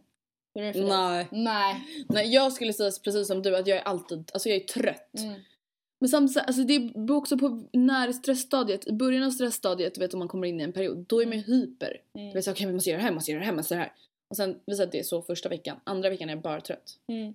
Speaker 2: Hur är det för?
Speaker 1: Nej.
Speaker 2: Nej.
Speaker 1: Nej, jag skulle säga precis som du att jag är alltid, alltså jag är trött.
Speaker 2: Mm.
Speaker 1: Men samtidigt, alltså det beror också på när stressstadiet, i början av stressstadiet, du vet om man kommer in i en period, då är man ju hyper.
Speaker 2: Mm.
Speaker 1: Du vet såhär, okej vi måste göra det här, måste göra det här, måste göra det här. Och sen visar att det är så första veckan, andra veckan är jag bara trött.
Speaker 2: Mm.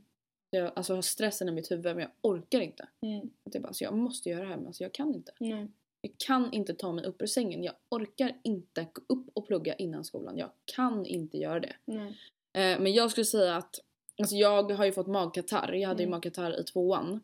Speaker 1: Jag alltså, har stressen i mitt huvud men jag orkar inte.
Speaker 2: Mm.
Speaker 1: Det är bara, så jag måste göra det här men alltså, jag kan inte.
Speaker 2: Nej.
Speaker 1: Jag kan inte ta mig upp ur sängen. Jag orkar inte gå upp och plugga innan skolan. Jag kan inte göra det.
Speaker 2: Nej.
Speaker 1: Eh, men jag skulle säga att alltså jag har ju fått magkatarr. Jag hade ju
Speaker 2: Mm.
Speaker 1: magkatarr i tvåan.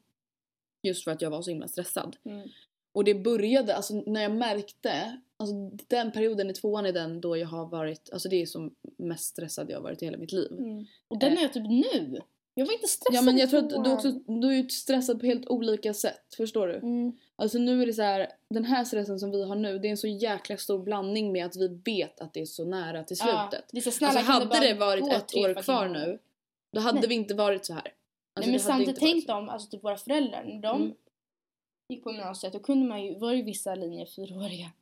Speaker 1: Just för att jag var så himla stressad.
Speaker 2: Mm.
Speaker 1: Och det började, alltså när jag märkte, alltså den perioden i tvåan är den då jag har varit, alltså det är som mest stressad jag har varit i hela mitt liv.
Speaker 2: Mm. Och den är jag typ nu. Jag var inte stressad
Speaker 1: Ja men jag tror att du också, du är stressad på helt olika sätt, förstår du?
Speaker 2: Mm.
Speaker 1: Alltså nu är det så här, den här stressen som vi har nu, det är en så jäkla stor blandning med att vi vet att det är så nära till
Speaker 2: Ja,
Speaker 1: slutet.
Speaker 2: det är så snälla,
Speaker 1: alltså hade det varit ett år kvar nu, då hade
Speaker 2: Nej.
Speaker 1: vi inte varit så här. Alltså,
Speaker 2: men samtidigt, tänk dem, alltså typ våra föräldrar, när de
Speaker 1: Mm.
Speaker 2: gick på gymnasiet då kunde man ju, var ju vissa linjer fyraåriga.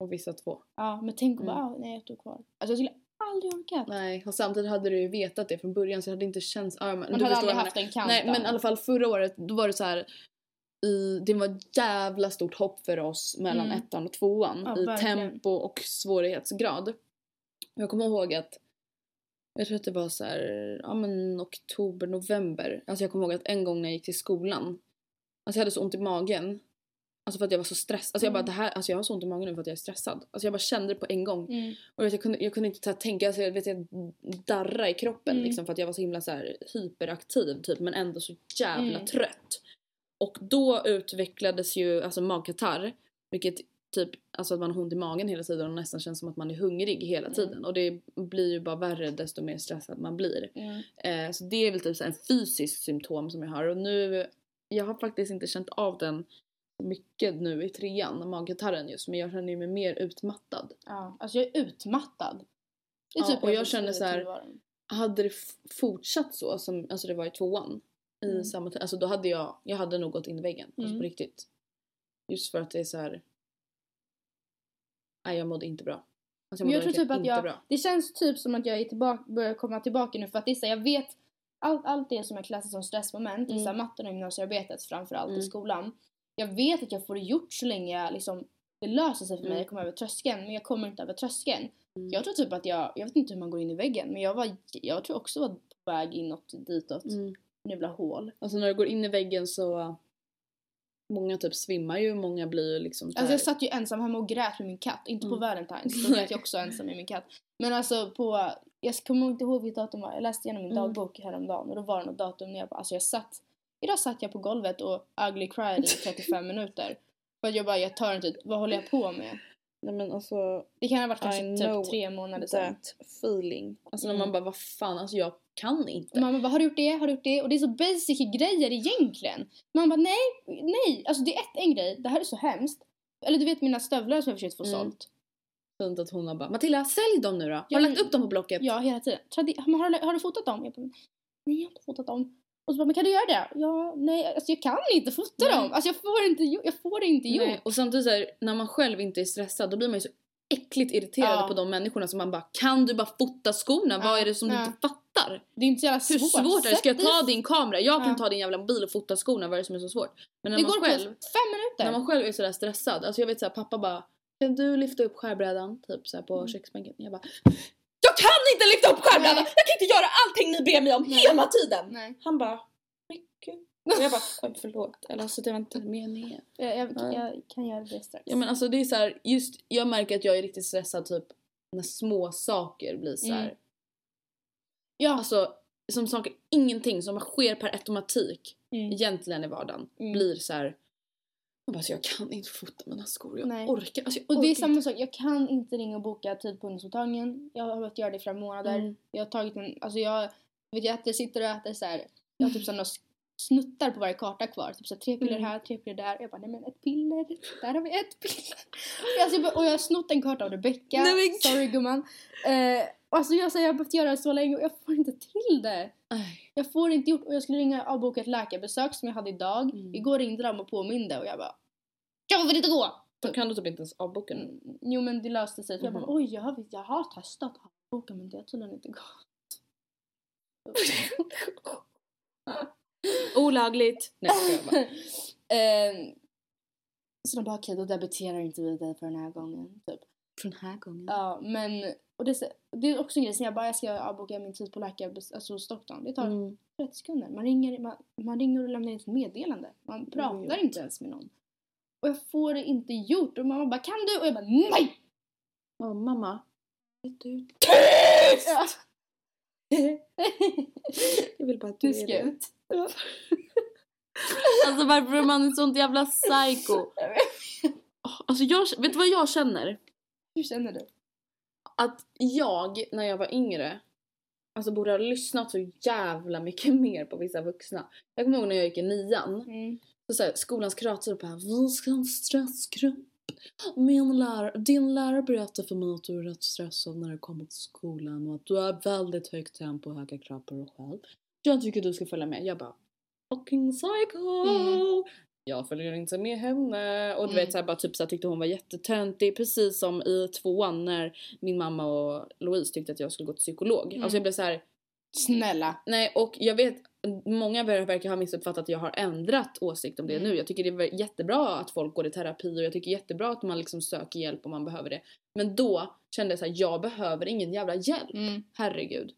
Speaker 1: Och vissa två.
Speaker 2: Ja men tänk
Speaker 1: Mm.
Speaker 2: bara, ah, nej ett år kvar. Alltså jag skulle aldrig orkat.
Speaker 1: Nej, och samtidigt hade du ju vetat det från början så det hade inte känts... Ja, men,
Speaker 2: Man
Speaker 1: du
Speaker 2: hade aldrig
Speaker 1: jag
Speaker 2: haft en kant
Speaker 1: Nej men i alla fall förra året då var det så här. I, det var ett jävla stort hopp för oss mellan
Speaker 2: Mm.
Speaker 1: ettan och tvåan
Speaker 2: Ja,
Speaker 1: i
Speaker 2: verkligen.
Speaker 1: tempo och svårighetsgrad. Jag kommer ihåg att jag tror att det var så här, ja men oktober, november. Alltså jag kommer ihåg att en gång när jag gick till skolan. Alltså jag hade så ont i magen. Alltså för att jag var så stressad. Alltså jag bara
Speaker 2: Mm.
Speaker 1: det här, alltså jag har så ont i magen nu för att jag är stressad. Alltså jag bara kände det på en gång.
Speaker 2: Mm.
Speaker 1: Och vet, jag, kunde, jag kunde inte så här, tänka, alltså, jag, vet, jag darra i kroppen
Speaker 2: Mm.
Speaker 1: liksom, för att jag var så himla så här, hyperaktiv typ, men ändå så jävla
Speaker 2: Mm.
Speaker 1: trött. Och då utvecklades ju alltså, magkatarr, vilket typ alltså att man har ont i magen hela tiden och nästan känns som att man är hungrig hela
Speaker 2: Mm.
Speaker 1: tiden. Och det blir ju bara värre desto mer stressad man blir.
Speaker 2: Mm.
Speaker 1: Eh, så det är väl typ så en fysisk symptom som jag har. Och nu, jag har faktiskt inte känt av den mycket nu i trean, magkatarren just, men jag känner mig mer utmattad.
Speaker 2: Ja, alltså jag är utmattad. Det är
Speaker 1: Ja,
Speaker 2: typ
Speaker 1: och
Speaker 2: hur
Speaker 1: jag
Speaker 2: beskriver
Speaker 1: känner så här- hade det fortsatt så som alltså det var i tvåan i
Speaker 2: Mm.
Speaker 1: samma tid, alltså då hade jag, jag hade nog gått in i väggen. Alltså
Speaker 2: Mm.
Speaker 1: på riktigt. Just för att det är så här. Nej jag mådde inte bra. Alltså jag
Speaker 2: jag tror typ att jag,
Speaker 1: bra.
Speaker 2: det känns typ som att jag är tillbaka, börjar komma tillbaka nu för att det är så, jag vet allt, allt det som jag klassar som stressmoment,
Speaker 1: Mm.
Speaker 2: mm. matten och gymnasiearbetet framförallt
Speaker 1: Mm.
Speaker 2: i skolan. Jag vet att jag får det gjort så länge jag liksom, det löser sig för mig,
Speaker 1: Mm.
Speaker 2: jag kommer över tröskeln, men jag kommer inte över tröskeln.
Speaker 1: Mm.
Speaker 2: Jag tror typ att jag, jag vet inte hur man går in i väggen, men jag var, jag tror också var på väg inåt ditåt.
Speaker 1: Mm.
Speaker 2: Jävla hål.
Speaker 1: Alltså när du går in i väggen så Många typ svimmar ju, många blir liksom
Speaker 2: Alltså jag satt ju ensam hemma och grät med min katt, inte på
Speaker 1: Mm.
Speaker 2: Valentine's, då grät jag också ensam med min katt. Men alltså på, jag kommer inte ihåg vilket datum var, jag läste igenom min
Speaker 1: Mm.
Speaker 2: dagbok häromdagen och då var det något datum när jag bara, alltså jag satt, idag satt jag på golvet och ugly cried i 35 minuter. För att jag bara, jag tar inte, vad håller jag på med?
Speaker 1: Nej men alltså
Speaker 2: Det kan ha varit kanske typ tre månader sedan.
Speaker 1: feeling. Alltså när
Speaker 2: Mm.
Speaker 1: man bara vad fan, alltså jag kan inte.
Speaker 2: Och mamma bara, har du gjort det? Har du gjort det? Och det är så basic grejer egentligen. Man bara, nej, nej, alltså det är ett, en grej, det här är så hemskt. Eller du vet mina stövlar som jag försökt få
Speaker 1: Mm.
Speaker 2: sålt.
Speaker 1: Fint att hon har bara Matilda sälj dem nu då. Har
Speaker 2: Ja,
Speaker 1: du lagt upp dem på Blocket?
Speaker 2: Ja, hela tiden. Tradi- har, du, har du fotat dem? Jag bara, nej jag har inte fotat dem. Och så bara, men kan du göra det? Ja, nej, alltså jag kan inte fota
Speaker 1: Nej.
Speaker 2: dem. Alltså jag får, inte, jag får det inte gjort.
Speaker 1: Nej, och samtidigt så här, när man själv inte är stressad då blir man ju så äckligt irriterad
Speaker 2: Ja.
Speaker 1: på de människorna som man bara kan du bara fota skorna? Vad
Speaker 2: Ja,
Speaker 1: är det som du inte fattar?
Speaker 2: Det är inte så jävla
Speaker 1: Hur
Speaker 2: svårt.
Speaker 1: svårt är det? Ska jag ta din kamera? Jag kan ta din jävla mobil och fota skorna, vad är det som är så svårt? Men när
Speaker 2: Det
Speaker 1: man
Speaker 2: går
Speaker 1: själv,
Speaker 2: på fem minuter.
Speaker 1: när man själv är sådär stressad, alltså jag vet såhär pappa bara Kan du lyfta upp skärbrädan? Typ såhär på
Speaker 2: Mm.
Speaker 1: köksbänken. Jag bara Jag kan inte lyfta upp skärbrädan! Jag kan inte göra allting ni ber mig om
Speaker 2: Nej.
Speaker 1: hela tiden!
Speaker 2: Nej.
Speaker 1: Han bara. Och jag bara "Oj, förlåt, eller alltså det var inte meningen.
Speaker 2: Jag, jag,
Speaker 1: Ja.
Speaker 2: jag kan göra det strax.
Speaker 1: Ja men alltså det är så här, just jag märker att jag är riktigt stressad typ när små saker blir så här.
Speaker 2: Mm. ja.
Speaker 1: Alltså som saker, ingenting som sker per automatik
Speaker 2: Mm.
Speaker 1: egentligen i vardagen
Speaker 2: Mm.
Speaker 1: blir så här. Jag bara, alltså, jag kan inte fota mina skor. Jag
Speaker 2: Nej.
Speaker 1: orkar. Alltså, jag
Speaker 2: Och det är
Speaker 1: orkar
Speaker 2: samma sak, jag kan inte ringa och boka tid på ungdomsmottagningen. Jag har behövt göra det i flera månader.
Speaker 1: Mm.
Speaker 2: Jag har tagit en, alltså jag vet jag att jag sitter och äter så här. jag har typ sådana snuttar på varje karta kvar. Typ så här, tre piller
Speaker 1: Mm.
Speaker 2: här, tre piller där. Jag bara, nej men ett piller, där har vi ett piller. alltså, jag bara, och jag har snott en karta av Rebecca.
Speaker 1: Nej, men-
Speaker 2: Sorry gumman. Eh, alltså jag, så här, jag har behövt göra det så länge och jag får inte till det.
Speaker 1: Nej.
Speaker 2: Jag får inte gjort och jag skulle ringa och avboka ett läkarbesök som jag hade idag.
Speaker 1: Mm.
Speaker 2: Igår ringde de och påminde och jag bara, jag vill inte gå!
Speaker 1: Då kan du typ inte ens avboka nu.
Speaker 2: Mm, Jo men det löste sig. För jag
Speaker 1: Mhm.
Speaker 2: bara oj jag har, jag har testat att boka men det har tydligen inte gått.
Speaker 1: Olagligt! Nej jag bara.
Speaker 2: Ehm, så de bara okej då debiterar inte vi dig för den här gången. Typ.
Speaker 1: För den här gången.
Speaker 2: Ja men och det, är det är också en grej som jag bara jag ska avboka min tid på läkare alltså hos doktorn. Det tar
Speaker 1: Mm.
Speaker 2: 30 sekunder. Man ringer, man, man ringer och lämnar in ett meddelande. Man pratar
Speaker 1: vet.
Speaker 2: inte ens med någon. Och jag får det inte gjort och mamma bara kan du? Och jag bara nej!
Speaker 1: Åh, mamma. Vet du?
Speaker 2: Ja.
Speaker 1: Jag vill bara att
Speaker 2: Du
Speaker 1: du är det.
Speaker 2: ut.
Speaker 1: Alltså varför är man ett sånt jävla psycho? Alltså jag, vet du vad jag känner?
Speaker 2: Hur känner du?
Speaker 1: Att jag, när jag var yngre, alltså borde ha lyssnat så jävla mycket mer på vissa vuxna. Jag kommer ihåg när jag gick i nian.
Speaker 2: Mm.
Speaker 1: Så så här, skolans kurator bara Vi ska ha en stressgrupp. Min lärare, din lärare berättade för mig att du är rätt stressad när du kommer till skolan och att du har väldigt högt tempo och höga krav på dig själv. Jag tycker du ska följa med. Jag bara Fucking psycho!
Speaker 2: Mm.
Speaker 1: Jag följer inte med henne. Och du
Speaker 2: Mm.
Speaker 1: vet såhär bara typ så här, tyckte hon var jättetöntig. Precis som i tvåan när min mamma och Louise tyckte att jag skulle gå till psykolog.
Speaker 2: Mm.
Speaker 1: Alltså jag blev så här.
Speaker 2: Snälla.
Speaker 1: Nej och jag vet Många ver- verkar ha missuppfattat att jag har ändrat åsikt om det
Speaker 2: Mm.
Speaker 1: nu. Jag tycker det är jättebra att folk går i terapi och jag tycker jättebra att man liksom söker hjälp om man behöver det. Men då kände jag så här, jag behöver ingen jävla hjälp.
Speaker 2: Mm.
Speaker 1: Herregud.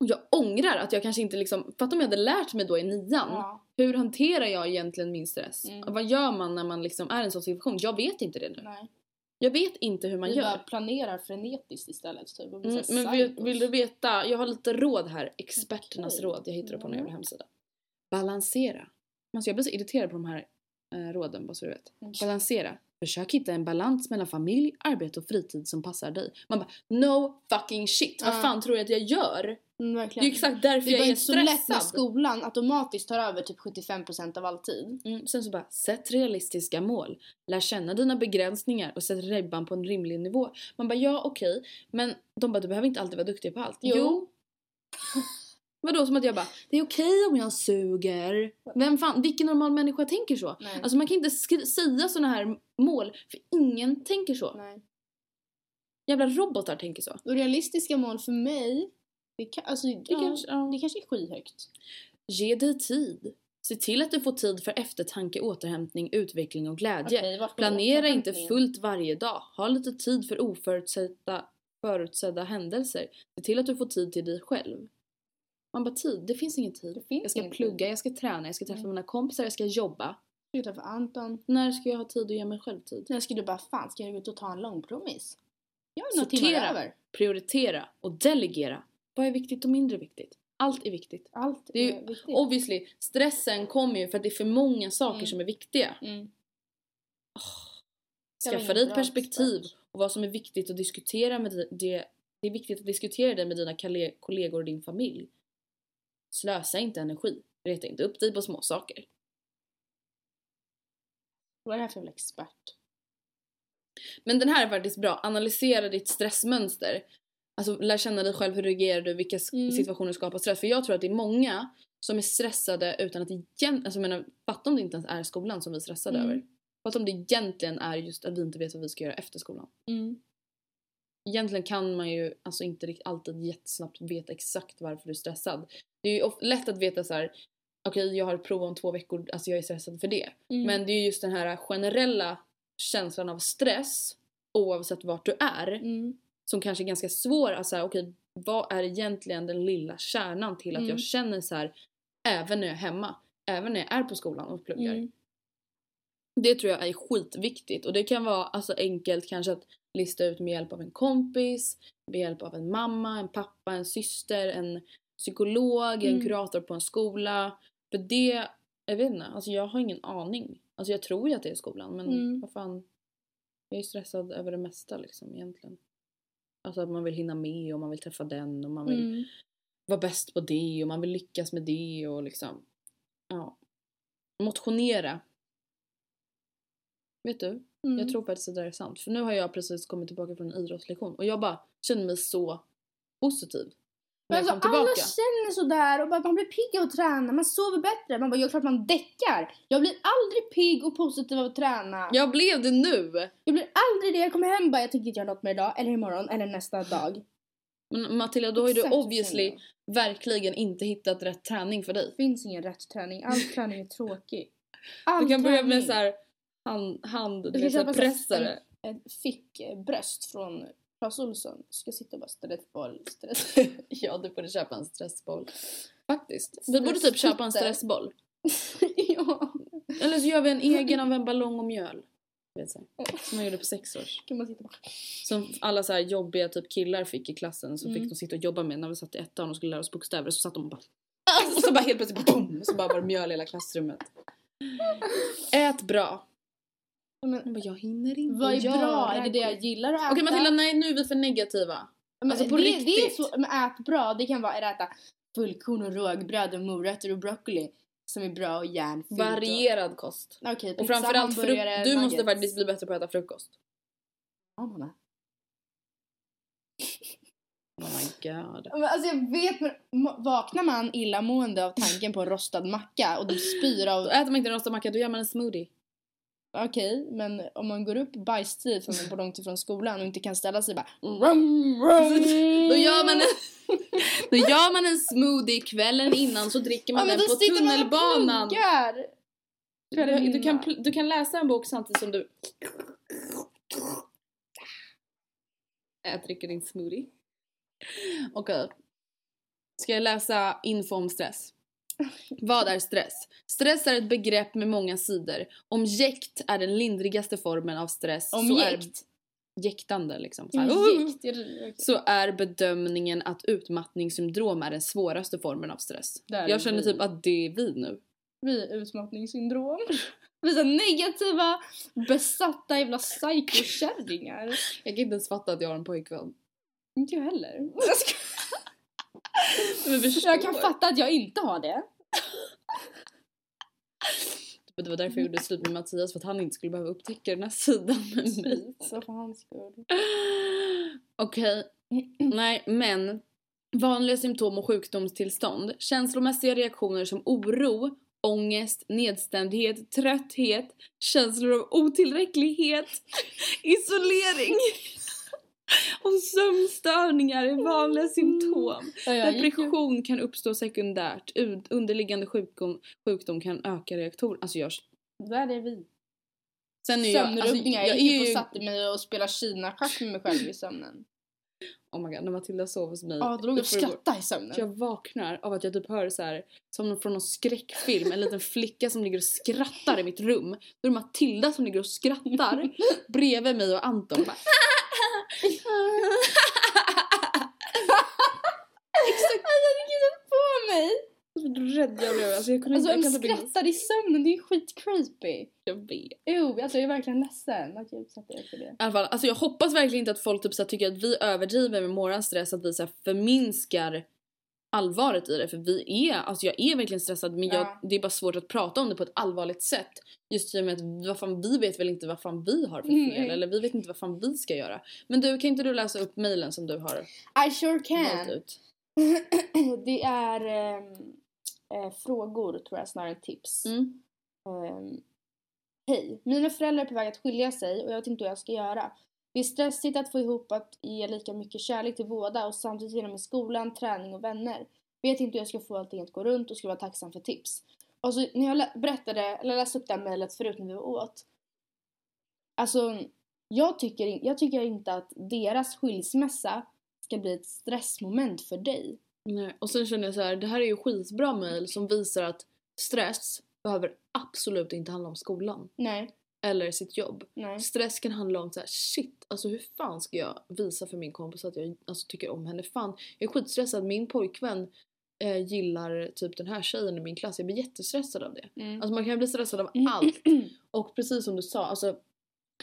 Speaker 1: Och jag ångrar att jag kanske inte liksom, fatta om jag hade lärt mig då i nian.
Speaker 2: Ja.
Speaker 1: Hur hanterar jag egentligen min stress?
Speaker 2: Mm.
Speaker 1: Vad gör man när man liksom är i en sån situation? Jag vet inte det nu.
Speaker 2: Nej.
Speaker 1: Jag vet inte hur man
Speaker 2: Vi
Speaker 1: gör.
Speaker 2: planerar frenetiskt istället. Typ,
Speaker 1: Mm, men vill, vill du veta? Jag har lite råd här. Experternas
Speaker 2: Okej.
Speaker 1: råd. Jag hittade på en
Speaker 2: Ja.
Speaker 1: jävla hemsida. Balansera. Alltså jag blir så irriterad på de här eh, råden bara så du vet.
Speaker 2: Mm.
Speaker 1: Balansera. Försök hitta en balans mellan familj, arbete och fritid som passar dig. Man bara no fucking shit. Vad fan tror jag att jag gör?
Speaker 2: Mm,
Speaker 1: Det är exakt därför
Speaker 2: det är
Speaker 1: jag
Speaker 2: bara
Speaker 1: är
Speaker 2: inte så lätt när
Speaker 1: stressad.
Speaker 2: skolan automatiskt tar över typ 75% av all tid.
Speaker 1: Mm, sen så bara, sätt realistiska mål. Lär känna dina begränsningar och sätt ribban på en rimlig nivå. Man bara, ja okej. Men de bara, du behöver inte alltid vara duktig på allt.
Speaker 2: Jo.
Speaker 1: Vadå som att jag bara, det är okej om jag suger. Vem fan, vilken normal människa tänker så?
Speaker 2: Nej.
Speaker 1: Alltså man kan inte säga såna här mål, för ingen tänker så.
Speaker 2: Nej.
Speaker 1: Jävla robotar tänker så.
Speaker 2: Och realistiska mål för mig, det, kan, alltså, det, ja,
Speaker 1: kanske- ja.
Speaker 2: det kanske är skyhögt.
Speaker 1: Ge dig tid. Se till att du får tid för eftertanke, återhämtning, utveckling och glädje.
Speaker 2: Okej,
Speaker 1: Planera inte fullt varje dag. Ha lite tid för oförutsedda förutsedda händelser. Se till att du får tid till dig själv. Man bara tid, det finns ingen tid.
Speaker 2: Finns
Speaker 1: jag ska
Speaker 2: ingen
Speaker 1: plugga,
Speaker 2: tid.
Speaker 1: jag ska träna, jag ska träffa
Speaker 2: Mm.
Speaker 1: mina kompisar, jag ska jobba.
Speaker 2: Ska jag träffa Anton?
Speaker 1: När ska jag ha tid att ge mig själv tid?
Speaker 2: När ska du bara fan ska jag gå ut och ta en långpromis? Jag har några timmar över.
Speaker 1: prioritera och delegera. Vad är viktigt och mindre viktigt? Allt är viktigt.
Speaker 2: Allt
Speaker 1: Det är
Speaker 2: viktigt.
Speaker 1: Obviously, stressen kommer ju för att det är för många saker
Speaker 2: Mm.
Speaker 1: som är viktiga.
Speaker 2: Mm. Var
Speaker 1: Skaffa dig ett perspektiv
Speaker 2: expert.
Speaker 1: och vad som är viktigt att diskutera med det. Det är viktigt att diskutera det med dina kollegor och din familj. Slösa inte energi. Reta inte upp dig på små saker.
Speaker 2: Vad är det här för jävla expert?
Speaker 1: Men den här är faktiskt bra. Analysera ditt stressmönster. Alltså lär känna dig själv, hur reagerar du, vilka
Speaker 2: Mm.
Speaker 1: situationer skapar stress. För jag tror att det är många som är stressade utan att egentligen, alltså menar, fatta om det inte ens är skolan som vi är stressade
Speaker 2: Mm.
Speaker 1: över. Fatta om det egentligen är just att vi inte vet vad vi ska göra efter skolan.
Speaker 2: Mm.
Speaker 1: Egentligen kan man ju alltså inte riktigt alltid jättesnabbt veta exakt varför du är stressad. Det är ju lätt att veta så här. okej jag har ett prov om två veckor, alltså jag är stressad för det.
Speaker 2: Mm.
Speaker 1: Men det är ju just den här generella känslan av stress oavsett vart du är
Speaker 2: Mm.
Speaker 1: som kanske är ganska svår att säga okej vad är egentligen den lilla kärnan till att
Speaker 2: Mm.
Speaker 1: jag känner så här även när jag är hemma, även när jag är på skolan och pluggar. Det tror jag är skitviktigt och det kan vara alltså enkelt kanske att lista ut med hjälp av en kompis, med hjälp av en mamma, en pappa, en syster, en psykolog, en
Speaker 2: Mm.
Speaker 1: kurator på en skola. För det Jag vet inte, alltså jag har ingen aning. Alltså jag tror ju att det är skolan men
Speaker 2: Mm.
Speaker 1: vad fan. Jag är stressad över det mesta liksom egentligen. Alltså att man vill hinna med och man vill träffa den och man vill
Speaker 2: Mm.
Speaker 1: vara bäst på det och man vill lyckas med det och liksom. Ja. Motionera. Vet du?
Speaker 2: Mm.
Speaker 1: Jag tror faktiskt att det där är sant. För nu har jag precis kommit tillbaka från en idrottslektion och jag bara känner mig så positiv.
Speaker 2: Men alltså, alla känner sådär och bara, man blir pigg av att träna, man sover bättre. Man bara, jag klart man däckar. Jag blir aldrig pigg och positiv av att träna.
Speaker 1: Jag blev det nu!
Speaker 2: Jag blir aldrig det. Jag kommer hem och bara, jag tänker inte göra något med idag, eller imorgon, eller nästa dag.
Speaker 1: Men Matilda, då har du
Speaker 2: Exakt så
Speaker 1: obviously verkligen inte hittat rätt träning för dig.
Speaker 2: Det finns ingen rätt träning. All träning är tråkig. All
Speaker 1: Du kan börja med
Speaker 2: träning.
Speaker 1: så här hand, hand du vet,
Speaker 2: ska
Speaker 1: så pressare.
Speaker 2: en, en fickbröst från Clas Ohlson. Ska sitta och bara stressboll, stress.
Speaker 1: Ja, du borde köpa en stressboll. Faktiskt. Vi borde typ köpa en stressboll.
Speaker 2: ja.
Speaker 1: Eller så gör vi en egen av en ballong och mjöl. Vet så här. Som man gjorde på sex års.
Speaker 2: Kan man sitta bara...
Speaker 1: Som alla så här jobbiga typ killar fick i klassen så
Speaker 2: Mm.
Speaker 1: fick de sitta och jobba med när vi satt i ettan och skulle lära oss bokstäver så satt de och bara och så bara helt plötsligt boom, så bara var det mjöl i hela klassrummet. Ät bra.
Speaker 2: Men,
Speaker 1: Jag bara, jag hinner inte
Speaker 2: vad är bra? Är det det jag gillar att äta?
Speaker 1: Okej Matilda, nej nu är vi för negativa.
Speaker 2: Men
Speaker 1: alltså på
Speaker 2: det, det är
Speaker 1: riktigt.
Speaker 2: så, men ät bra, det kan vara att äta fullkorn och rågbröd och morötter och broccoli som är bra och järnfyllt.
Speaker 1: Varierad kost.
Speaker 2: Och, Okej,
Speaker 1: Och
Speaker 2: pizza,
Speaker 1: framförallt Du måste
Speaker 2: nuggets.
Speaker 1: faktiskt bli bättre på att äta frukost.
Speaker 2: Ja, mamma.
Speaker 1: Oh my god.
Speaker 2: Men Alltså jag vet, men vaknar man illamående av tanken på en rostad macka och du spyr av...
Speaker 1: Då äter man inte en rostad macka, då gör man en smoothie.
Speaker 2: Okej, men om man går upp bajstid från på långt ifrån skolan och inte kan ställa sig bara... Rum, rum.
Speaker 1: Då gör man en, då gör man en smoothie kvällen innan så dricker man
Speaker 2: Ja,
Speaker 1: den på tunnelbanan.
Speaker 2: pluggar.
Speaker 1: Du, du, kan, du kan läsa en bok samtidigt som du Ät, dricker din smoothie. Okej. Ska jag läsa info om stress? Vad är stress? Stress är ett begrepp med många sidor. Om jäkt är den lindrigaste formen av stress
Speaker 2: Om
Speaker 1: så är
Speaker 2: jäkt?
Speaker 1: jäktande liksom. Så, här,
Speaker 2: Jäkt, är det- okej.
Speaker 1: så är bedömningen att utmattningssyndrom är den svåraste formen av stress.
Speaker 2: Är
Speaker 1: Jag känner
Speaker 2: vi.
Speaker 1: typ att det är vi nu.
Speaker 2: Vi är utmattningssyndrom. Vi är negativa, besatta jävla psykokärringar.
Speaker 1: Jag kan inte ens fatta att jag har en pojkvän.
Speaker 2: Inte jag heller.
Speaker 1: Men förstår.
Speaker 2: Jag kan fatta att jag inte har det.
Speaker 1: Det var därför jag gjorde slut med Mattias för att han inte skulle behöva upptäcka den här sidan med mig.
Speaker 2: Så för hans skull.
Speaker 1: Okej, nej men vanliga symptom och sjukdomstillstånd. Känslomässiga reaktioner som oro, ångest, nedstämdhet, trötthet, känslor av otillräcklighet, isolering och sömnstörningar är vanliga symptom.
Speaker 2: Gick ju-
Speaker 1: Depression kan uppstå sekundärt. Un- Underliggande sjukdom, sjukdom kan öka reaktor. Alltså jag...
Speaker 2: Där är vi.
Speaker 1: Sen är jag... Alltså, jag
Speaker 2: jag gick upp
Speaker 1: är
Speaker 2: och
Speaker 1: ju...
Speaker 2: satte mig och spelade Kina-schack med mig själv i sömnen.
Speaker 1: Oh my god, när Matilda sover hos mig.
Speaker 2: Ja,
Speaker 1: får det gå-
Speaker 2: skrattade i sömnen.
Speaker 1: Jag vaknar av att jag typ hör så här som från någon skräckfilm, en liten flicka som ligger och skrattar i mitt rum. Då är det Matilda som ligger och skrattar bredvid mig och Anton bara
Speaker 2: Exakt! Alltså, jag fick inte på mig!
Speaker 1: Rädd jag blev. Alltså jag kunde
Speaker 2: Alltså
Speaker 1: inte, jag kan inte bli...
Speaker 2: skrattar i sömnen, det är skitcreepy.
Speaker 1: Jag vet.
Speaker 2: Jo, alltså jag är verkligen ledsen att jag utsatte er för det.
Speaker 1: I alla fall, alltså jag hoppas verkligen inte att folk typ så här, tycker att vi överdriver med våran stress, att vi så här, förminskar allvaret i det. För vi är, alltså jag är verkligen stressad men jag,
Speaker 2: Ja.
Speaker 1: det är bara svårt att prata om det på ett allvarligt sätt. Just i och med att vad fan, vi vet väl inte vad fan vi har för fel
Speaker 2: Mm.
Speaker 1: eller vi vet inte vad fan vi ska göra. Men du, kan inte du läsa upp mejlen som du har
Speaker 2: I sure can.
Speaker 1: ut?
Speaker 2: det är eh, frågor tror jag snarare än tips.
Speaker 1: Mm.
Speaker 2: Ehm, Hej, mina föräldrar är på väg att skilja sig och jag vet inte hur jag ska göra. Det är stressigt att få ihop att ge lika mycket kärlek till båda och samtidigt genom i skolan, träning och vänner. Vet inte hur jag ska få allting att gå runt och skulle vara tacksam för tips. Och så när jag berättade, eller läste upp det här mejlet förut när vi var åt. Alltså, jag tycker, jag tycker inte att deras skilsmässa ska bli ett stressmoment för dig.
Speaker 1: Nej. Och sen känner jag så här, det här är ju skitbra mejl som visar att stress behöver absolut inte handla om skolan
Speaker 2: Nej,
Speaker 1: eller sitt jobb.
Speaker 2: nej.
Speaker 1: Stress kan handla om så här: shit, alltså hur fan ska jag visa för min kompis att jag alltså, tycker om henne? Fan, jag är skitstressad, min pojkvän eh, gillar typ den här tjejen i min klass. Jag blir jättestressad av det.
Speaker 2: Mm.
Speaker 1: Alltså man kan bli stressad av allt. Och precis som du sa, alltså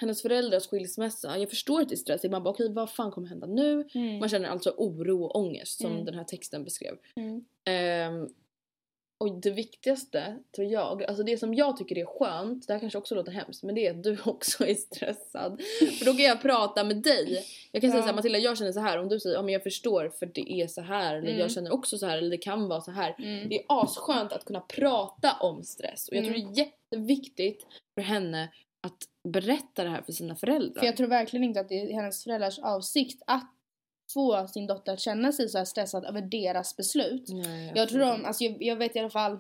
Speaker 1: hennes föräldrars skilsmässa. Jag förstår att det är stressigt. Man bara okej vad fan kommer hända nu?
Speaker 2: Mm.
Speaker 1: Man känner alltså oro och ångest som
Speaker 2: Mm.
Speaker 1: den här texten beskrev.
Speaker 2: Mm.
Speaker 1: Och det viktigaste tror jag, alltså det som jag tycker är skönt, det här kanske också låter hemskt, men det är att du också är stressad. För då kan jag prata med dig. Jag kan säga
Speaker 2: Ja.
Speaker 1: såhär Matilda jag känner så här om du säger ja men jag förstör för det är så här eller
Speaker 2: Mm.
Speaker 1: jag känner också så här eller det kan vara så här.
Speaker 2: Mm.
Speaker 1: Det är asskönt att kunna prata om stress och jag tror
Speaker 2: Mm.
Speaker 1: det är jätteviktigt för henne att berätta det här för sina föräldrar.
Speaker 2: För jag tror verkligen inte att det är hennes föräldrars avsikt att få sin dotter att känna sig så stressad över deras beslut.
Speaker 1: Nej,
Speaker 2: Jag tror de, alltså jag, jag vet i alla fall,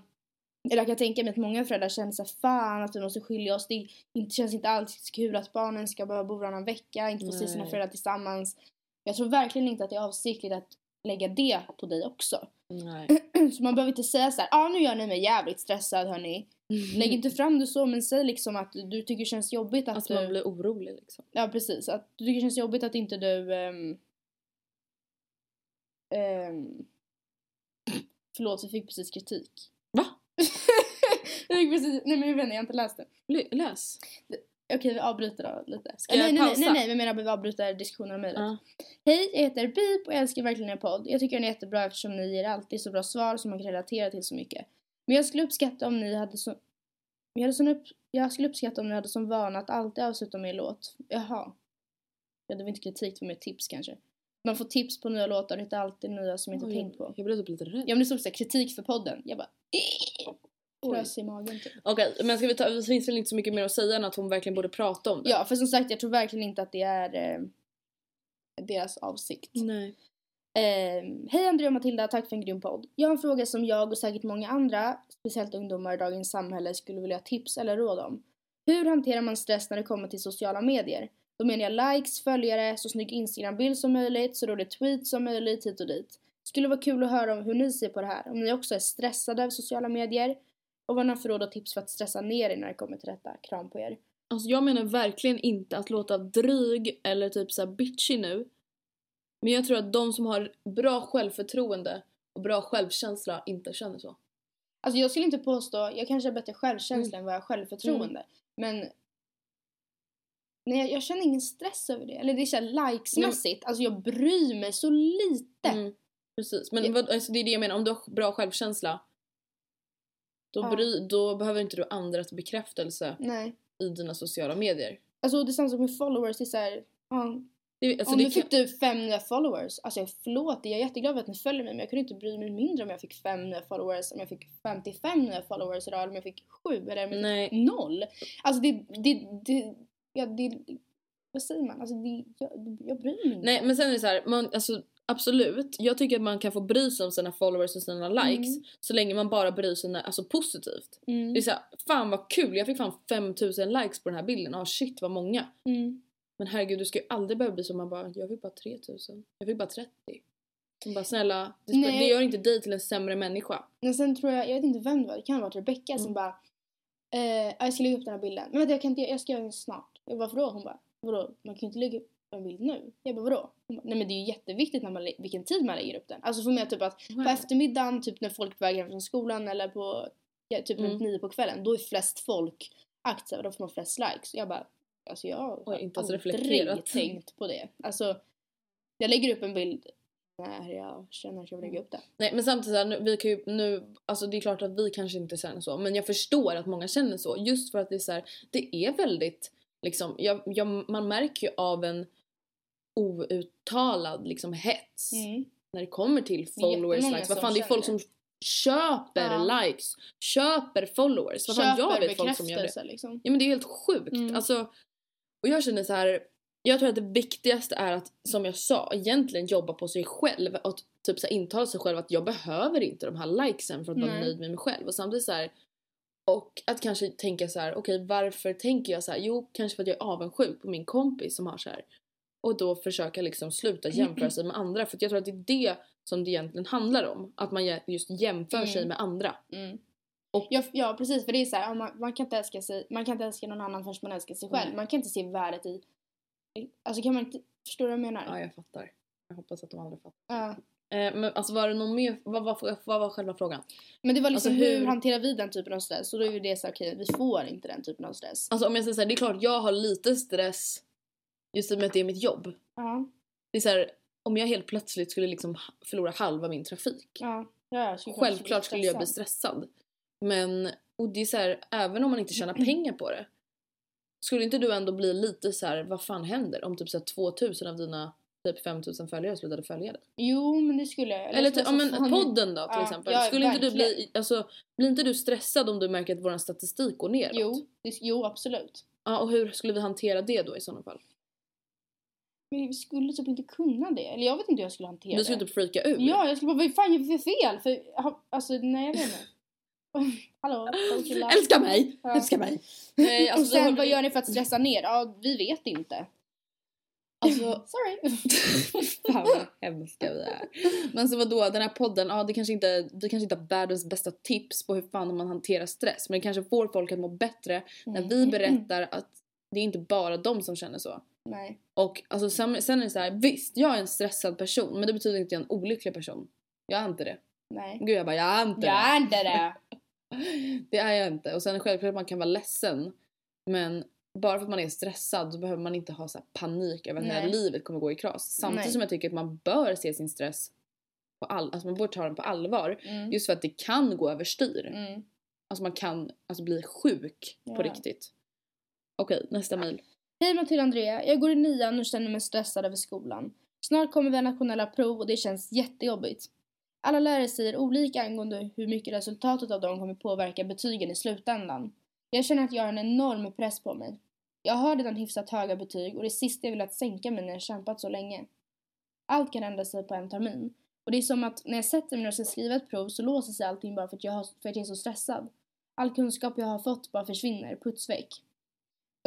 Speaker 2: eller jag kan tänka mig att många föräldrar känner sig fan att vi måste skilja oss. Det inte, känns inte alls kul att barnen ska behöva bo varannan vecka, inte få se sina föräldrar tillsammans. Jag tror verkligen inte att det är avsiktligt att lägga det på dig också.
Speaker 1: Nej.
Speaker 2: Så man behöver inte säga så här, ja ah, nu gör ni mig jävligt stressad hörni. Lägg inte fram det så men säg liksom att du tycker det känns jobbigt att
Speaker 1: Att
Speaker 2: du...
Speaker 1: man blir orolig liksom.
Speaker 2: Ja precis, att du tycker det känns jobbigt att inte du... Um, um, förlåt, vi fick precis kritik.
Speaker 1: Va?
Speaker 2: jag fick precis, nej men jag vet inte, jag har inte läst det.
Speaker 1: L- läs.
Speaker 2: Okej vi avbryter då lite.
Speaker 1: Ska jag
Speaker 2: nej, nej, nej,
Speaker 1: pausa?
Speaker 2: nej, nej, men jag menar vi avbryter diskussionen om mejlet.
Speaker 1: Ja.
Speaker 2: Hej, jag heter Beep och jag älskar verkligen er podd. Jag tycker den är jättebra eftersom ni ger alltid så bra svar som man kan relatera till så mycket. Men jag skulle uppskatta om ni hade så... Jag, hade sån upp... jag skulle uppskatta om ni hade som vana att alltid avsluta med en låt. Jaha. Ja, det var inte kritik, det var mer tips kanske. Man får tips på nya låtar, det är inte alltid nya som jag inte
Speaker 1: Oj,
Speaker 2: tänkt på.
Speaker 1: Jag blev typ lite rädd.
Speaker 2: Ja men det stod såhär kritik för podden. Jag bara... Frös i magen typ.
Speaker 1: Okej, men ska vi ta, det finns väl inte så mycket mer att säga än att hon verkligen borde prata om det?
Speaker 2: Ja, för som sagt jag tror verkligen inte att det är eh, deras avsikt.
Speaker 1: Nej.
Speaker 2: Eh, Hej Andrea och Matilda, tack för en grym podd. Jag har en fråga som jag och säkert många andra, speciellt ungdomar i dagens samhälle, skulle vilja ha tips eller råd om. Hur hanterar man stress när det kommer till sociala medier? Då menar jag likes, följare, så snygg Instagram-bild som möjligt, så rolig tweet som möjligt hit och dit. Skulle vara kul att höra om hur ni ser på det här, om ni också är stressade av sociala medier och vad ni har för råd och tips för att stressa ner er när det kommer till detta. Kram på er.
Speaker 1: Alltså jag menar verkligen inte att låta dryg eller typ så bitchy nu. Men jag tror att de som har bra självförtroende och bra självkänsla inte känner så.
Speaker 2: Alltså jag skulle inte påstå, jag kanske har bättre självkänsla än vad jag har självförtroende. Men nej, jag, jag känner ingen stress över det. Eller det är såhär likesmässigt, alltså jag bryr mig så lite.
Speaker 1: Mm, precis, men vad, alltså det är det jag menar, om du har bra självkänsla då,
Speaker 2: Ja.
Speaker 1: bry, då behöver inte du andras bekräftelse
Speaker 2: Nej.
Speaker 1: i dina sociala medier.
Speaker 2: Alltså det är samma sak med followers, det är såhär, ja,
Speaker 1: Det, alltså
Speaker 2: om
Speaker 1: det
Speaker 2: du
Speaker 1: kan-
Speaker 2: fick du fem nya followers, alltså jag förlåt, jag är jätteglad för att ni följer mig men jag kunde inte bry mig mindre om jag fick fem nya followers, om jag fick 55 nya followers idag eller om jag fick sju eller om jag fick noll. Alltså det, det, det, ja det, vad säger man? Alltså det, jag, jag bryr mig inte.
Speaker 1: Nej men sen är det så här, man, alltså, absolut. Jag tycker att man kan få bry sig om sina followers och sina likes
Speaker 2: Mm.
Speaker 1: så länge man bara bryr sig när, alltså, positivt.
Speaker 2: Mm.
Speaker 1: Det är såhär, fan vad kul, jag fick fan 5000 likes på den här bilden. Ah shit vad många.
Speaker 2: Mm.
Speaker 1: Men herregud du ska ju aldrig behöva bli så man bara, jag fick bara 3000. Jag fick bara 30. Man bara snälla, det,
Speaker 2: Nej.
Speaker 1: det gör inte dig till en sämre människa.
Speaker 2: Men sen tror jag, jag vet inte vem det var, det kan ha varit Rebecca
Speaker 1: Mm.
Speaker 2: som bara eh, jag ska lägga upp den här bilden. Men vänta jag kan inte, jag ska göra den snart. Jag bara vadå? Hon bara vadå? Man kan ju inte lägga upp en bild nu. Jag bara vadå? Hon bara, Nej men det är ju jätteviktigt när man, vilken tid man lägger upp den. Alltså för mig typ att på eftermiddagen, typ när folk är på väg hem från skolan eller på ja, typ
Speaker 1: Mm.
Speaker 2: runt nio på kvällen, då är flest folk aktiva, då får man flest likes. Jag bara, alltså jag har
Speaker 1: Oj, inte
Speaker 2: aldrig
Speaker 1: reflekterat.
Speaker 2: tänkt på det. Alltså, jag lägger upp en bild när jag känner att jag vill lägga upp den.
Speaker 1: Nej men samtidigt så här, nu, vi kan ju nu, alltså det är klart att vi kanske inte känner så men jag förstår att många känner så just för att det är så här, det är väldigt liksom, jag, jag, man märker ju av en outtalad liksom hets
Speaker 2: Mm.
Speaker 1: när det kommer till followers, likes. Vad fan det är folk som köper
Speaker 2: Ja.
Speaker 1: likes, köper followers. Vad fan jag
Speaker 2: Köper
Speaker 1: vet folk som gör det.
Speaker 2: liksom.
Speaker 1: Ja men det är helt sjukt.
Speaker 2: Mm.
Speaker 1: Alltså, och jag känner så här. Jag tror att det viktigaste är att, som jag sa, egentligen jobba på sig själv och typ så här, intala sig själv att jag behöver inte de här likesen för att vara
Speaker 2: Nej.
Speaker 1: nöjd med mig själv. Och samtidigt så här, och att kanske tänka så här, okej varför tänker jag så här? Jo, kanske för att jag är avundsjuk på min kompis som har så här. Och då försöka liksom sluta jämföra sig med andra. För jag tror att det är det som det egentligen handlar om. Att man just jämför sig
Speaker 2: Mm.
Speaker 1: med andra.
Speaker 2: Mm.
Speaker 1: Och-
Speaker 2: ja, ja precis för det är så här, man, man kan inte älska sig, man kan inte älska någon annan förrän man älskar sig själv.
Speaker 1: Nej.
Speaker 2: Man kan inte se värdet i, i- alltså kan man inte, förstår du vad jag menar?
Speaker 1: Ja, jag fattar. Jag hoppas att de andra fattar.
Speaker 2: Ja.
Speaker 1: Eh, men alltså var det någon mer, vad var, vad var själva frågan?
Speaker 2: Men det var liksom
Speaker 1: Alltså,
Speaker 2: hur...
Speaker 1: hur-
Speaker 2: hanterar vi den typen av stress? Och då är ju det så okej, vi får inte den typen av stress.
Speaker 1: Alltså om jag säger såhär, det är klart jag har lite stress just i och med att det är mitt jobb.
Speaker 2: Ja,
Speaker 1: Det är såhär, om jag helt plötsligt skulle liksom förlora halva min trafik.
Speaker 2: ja. ja jag skulle kanske
Speaker 1: Självklart skulle jag bli stressad. Men, och det är så här, även om man inte tjänar pengar på det. Skulle inte du ändå bli lite så här, vad fan händer om typ så här 2000 av dina typ 5000 följare slutade följa dig?
Speaker 2: Jo, men det skulle jag.
Speaker 1: Eller
Speaker 2: skulle
Speaker 1: typ, ja men podden då till
Speaker 2: Ja,
Speaker 1: exempel.
Speaker 2: ja,
Speaker 1: Skulle inte du bli, alltså, blir inte du stressad om du märker att vår statistik går neråt?
Speaker 2: Jo, det, jo, absolut.
Speaker 1: Ja, och hur skulle vi hantera det då i sådana fall?
Speaker 2: Men vi skulle typ inte kunna det. Eller jag vet inte hur jag skulle hantera
Speaker 1: Du skulle
Speaker 2: det.
Speaker 1: typ freaka ur?
Speaker 2: Ja, jag skulle bara, vad fan gör vi för fel? För, ha- alltså, nej jag vet inte. Hallå.
Speaker 1: Älska mig!
Speaker 2: Ja.
Speaker 1: Älska mig! Nej, alltså,
Speaker 2: och sen vad gör ni för att stressa ner? Ja, vi vet inte.
Speaker 1: Alltså,
Speaker 2: Sorry.
Speaker 1: Fan vad hemska vi är. Men så vadå, den här podden, ja det kanske inte, vi kanske inte har världens bästa tips på hur fan man hanterar stress. Men det kanske får folk att må bättre när vi berättar att det är inte bara de som känner så.
Speaker 2: Nej.
Speaker 1: Och alltså, sen, sen är det så här, visst jag är en stressad person men det betyder inte att jag är en olycklig person. Jag är inte det.
Speaker 2: Nej.
Speaker 1: Gud jag bara, jag är inte
Speaker 2: Jag
Speaker 1: det.
Speaker 2: är inte det.
Speaker 1: Det är jag inte. Och sen självklart att man kan vara ledsen. Men bara för att man är stressad så behöver man inte ha så panik över att hela livet kommer gå i kras. Samtidigt
Speaker 2: Nej.
Speaker 1: som jag tycker att man bör se sin stress på all, alltså man bör ta den på allvar.
Speaker 2: Mm.
Speaker 1: Just för att det kan gå överstyr.
Speaker 2: Mm.
Speaker 1: Alltså man kan alltså bli sjuk på
Speaker 2: Ja.
Speaker 1: riktigt. Okej, nästa mejl.
Speaker 2: Hej Matilda Andrea, jag går i nian och känner mig stressad över skolan. Snart kommer vi ha nationella prov och det känns jättejobbigt. Alla lärare säger olika angående hur mycket resultatet av dem kommer påverka betygen i slutändan. Jag känner att jag har en enorm press på mig. Jag har redan hyfsat höga betyg och det sista jag vill att sänka mig när jag kämpat så länge. Allt kan ändra sig på en termin. Och det är som att när jag sätter mig och ska skriva ett prov så låser sig allting bara för att jag, har, för att jag är så stressad. All kunskap jag har fått bara försvinner, puts väck.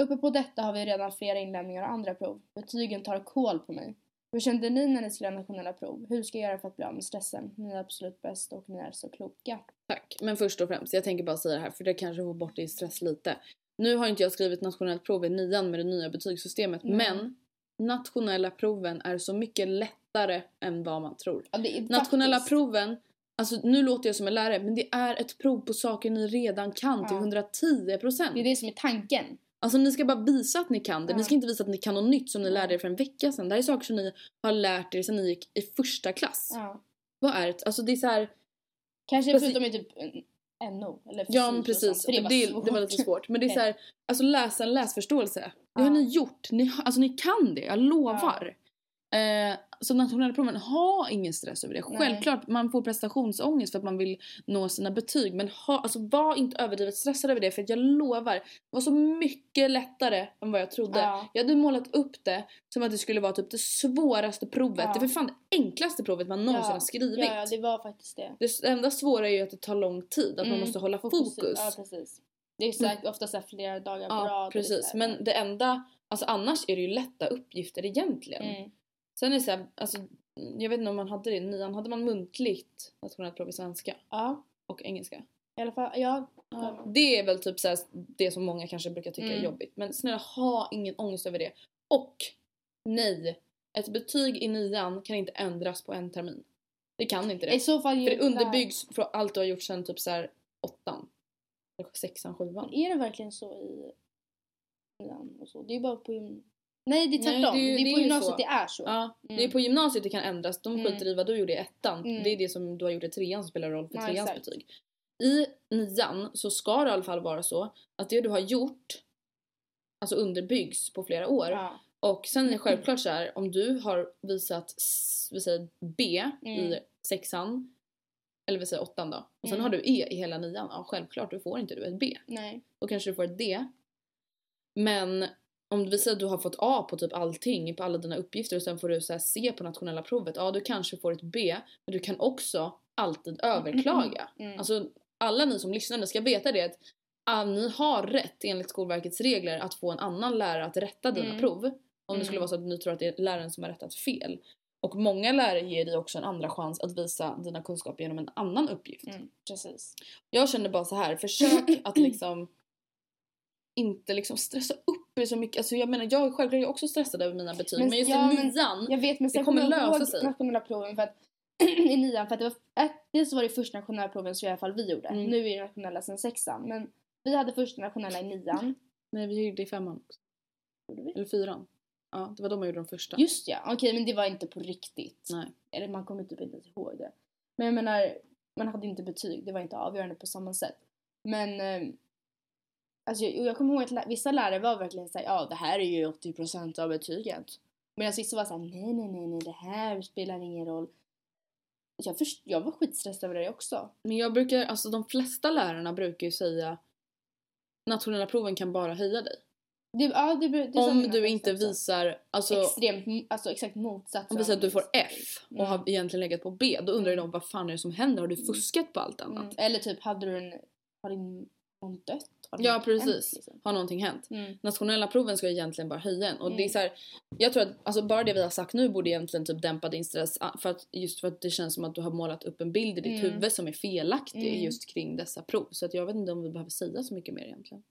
Speaker 2: Uppe på detta har vi redan flera inlämningar och andra prov. Betygen tar kål på mig. Hur kände ni när ni skrev nationella prov? Hur ska jag göra för att bli av med stressen? Ni är absolut bäst och ni är så kloka.
Speaker 1: Tack. Men först och främst, jag tänker bara säga det här för det kanske får bort din stress lite. Nu har inte jag skrivit nationellt prov i nian med det nya betygssystemet
Speaker 2: Mm.
Speaker 1: men nationella proven är så mycket lättare än vad man tror.
Speaker 2: Ja,
Speaker 1: Nationella
Speaker 2: faktiskt-
Speaker 1: proven, alltså nu låter jag som en lärare men det är ett prov på saker ni redan kan till
Speaker 2: Ja.
Speaker 1: 110%.
Speaker 2: Det är det som är tanken.
Speaker 1: Alltså ni ska bara visa att ni kan det.
Speaker 2: Ja.
Speaker 1: Ni ska inte visa att ni kan något nytt som ni lärde er för en vecka sedan. Det här är saker som ni har lärt er sedan ni gick i första klass. Vad är det? Alltså det är så här,
Speaker 2: Kanske förutom i typ NO eller
Speaker 1: Ja men precis,
Speaker 2: för det, var
Speaker 1: det,
Speaker 2: svårt.
Speaker 1: det var lite svårt. Men det är
Speaker 2: Okej.
Speaker 1: så här, alltså läsa en läsförståelse. Det
Speaker 2: Ja.
Speaker 1: har ni gjort. Ni, alltså ni kan det, jag lovar. Eh, så nationella proven, ha ingen stress över det.
Speaker 2: Nej.
Speaker 1: Självklart man får prestationsångest för att man vill nå sina betyg. Men ha, alltså, var inte överdrivet stressad över det för jag lovar, det var så mycket lättare än vad jag trodde.
Speaker 2: Ja.
Speaker 1: Jag hade målat upp det som att det skulle vara typ det svåraste provet.
Speaker 2: Ja.
Speaker 1: Det är för fan det enklaste provet man någonsin
Speaker 2: Ja.
Speaker 1: har skrivit.
Speaker 2: Ja, det var faktiskt det.
Speaker 1: Det enda svåra är ju att det tar lång tid, att man
Speaker 2: Mm.
Speaker 1: måste hålla
Speaker 2: Fokus-. Ja precis. Det är säkert ofta så flera dagar på rad.
Speaker 1: Ja
Speaker 2: är
Speaker 1: precis, men det enda, alltså annars är det ju lätta uppgifter egentligen.
Speaker 2: Mm.
Speaker 1: Sen är det så här, alltså, jag vet inte om man hade det i nian, hade man muntligt nationellt prov i svenska
Speaker 2: Ja,
Speaker 1: och engelska?
Speaker 2: i alla fall. Ja.
Speaker 1: Ja. Det är väl typ så här, det som många kanske brukar tycka är
Speaker 2: Mm.
Speaker 1: jobbigt. Men snälla ha ingen ångest över det. Och nej, ett betyg i nian kan inte ändras på en termin. Det kan inte det.
Speaker 2: I så fall
Speaker 1: För det underbyggs från allt du har gjort sen typ så här åttan. Eller sexan, sjuan.
Speaker 2: Är det verkligen så i nian och så? Det är ju bara på gym... Nej det är
Speaker 1: Nej,
Speaker 2: tvärtom.
Speaker 1: det är ju-
Speaker 2: det
Speaker 1: det är
Speaker 2: på gymnasiet
Speaker 1: så.
Speaker 2: det är så.
Speaker 1: Ja, det är
Speaker 2: Mm.
Speaker 1: på gymnasiet det kan ändras. De
Speaker 2: Mm.
Speaker 1: skiter i vad du gjorde i ettan.
Speaker 2: Mm.
Speaker 1: Det är det som du har gjort i trean som spelar roll för
Speaker 2: Ja,
Speaker 1: treans
Speaker 2: exakt.
Speaker 1: betyg. I nian så ska det i alla fall vara så att det du har gjort alltså underbyggs på flera år.
Speaker 2: Ja.
Speaker 1: Och sen är det självklart så här om du har visat vi säger B
Speaker 2: Mm.
Speaker 1: i sexan eller vi säger åttan då och sen
Speaker 2: Mm.
Speaker 1: har du E i hela nian. Ja självklart du får inte du ett B.
Speaker 2: Nej.
Speaker 1: Då kanske du får ett D. Men om vi säger att du har fått A på typ allting, på alla dina uppgifter och sen får du så C på nationella provet. Ja, du kanske får ett B. Men du kan också alltid överklaga.
Speaker 2: Mm.
Speaker 1: Alltså alla ni som lyssnar ni ska veta det att ah, ni har rätt enligt Skolverkets regler att få en annan lärare att rätta dina
Speaker 2: Mm.
Speaker 1: prov. Om det
Speaker 2: Mm.
Speaker 1: skulle vara så att ni tror att det är läraren som har rättat fel. Och många lärare ger dig också en andra chans att visa dina kunskaper genom en annan uppgift.
Speaker 2: Mm. Precis.
Speaker 1: Jag känner bara så här, försök att liksom inte liksom stressa upp er så mycket. Alltså jag menar jag är självklart jag är också stressad över mina betyg men,
Speaker 2: Men-
Speaker 1: just
Speaker 2: ja,
Speaker 1: i nian.
Speaker 2: Jag vet men sen
Speaker 1: kommer
Speaker 2: kommer jag
Speaker 1: lösa sig.
Speaker 2: nationella proven för att i nian för att det var, ett, dels var det första nationella proven som i alla fall vi gjorde.
Speaker 1: Mm.
Speaker 2: Nu är det nationella sen sexan men vi hade första nationella i nian.
Speaker 1: Nej vi gjorde det i femman också. Eller fyran. Ja det var då man gjorde de första.
Speaker 2: Just ja, okej men det var inte på riktigt.
Speaker 1: Nej.
Speaker 2: Eller man kommer typ inte ihåg det. Men jag menar, man hade inte betyg, det var inte avgörande på samma sätt. Men eh, alltså, jag, jag kommer ihåg att lä- vissa lärare var verkligen såhär, ja det här är ju 80% av betyget. Medan vissa var såhär, nej nej nej nej det här spelar ingen roll. Jag, först, jag var skitstressad över det också.
Speaker 1: Men jag brukar, alltså de flesta lärarna brukar ju säga nationella proven kan bara höja dig.
Speaker 2: Det, ja, det, det,
Speaker 1: Om du inte
Speaker 2: också.
Speaker 1: visar, alltså
Speaker 2: Extremt, alltså exakt motsatsen.
Speaker 1: om vi säger att du får F och
Speaker 2: Mm.
Speaker 1: har egentligen legat på B, då undrar ju de vad fan är det som händer? Har du fuskat på allt annat?
Speaker 2: Mm. Eller typ, hade du en, har din någon dött?
Speaker 1: Ja precis.
Speaker 2: hänt, liksom?
Speaker 1: Har någonting hänt?
Speaker 2: Mm.
Speaker 1: Nationella proven ska egentligen bara höja en och det är
Speaker 2: Mm.
Speaker 1: så här, jag tror att alltså bara det vi har sagt nu borde egentligen typ dämpa din stress ah, för att just för att det känns som att du har målat upp en bild i ditt
Speaker 2: Mm.
Speaker 1: huvud som är felaktig
Speaker 2: Mm.
Speaker 1: just kring dessa prov så att jag vet inte om vi behöver säga så mycket mer egentligen.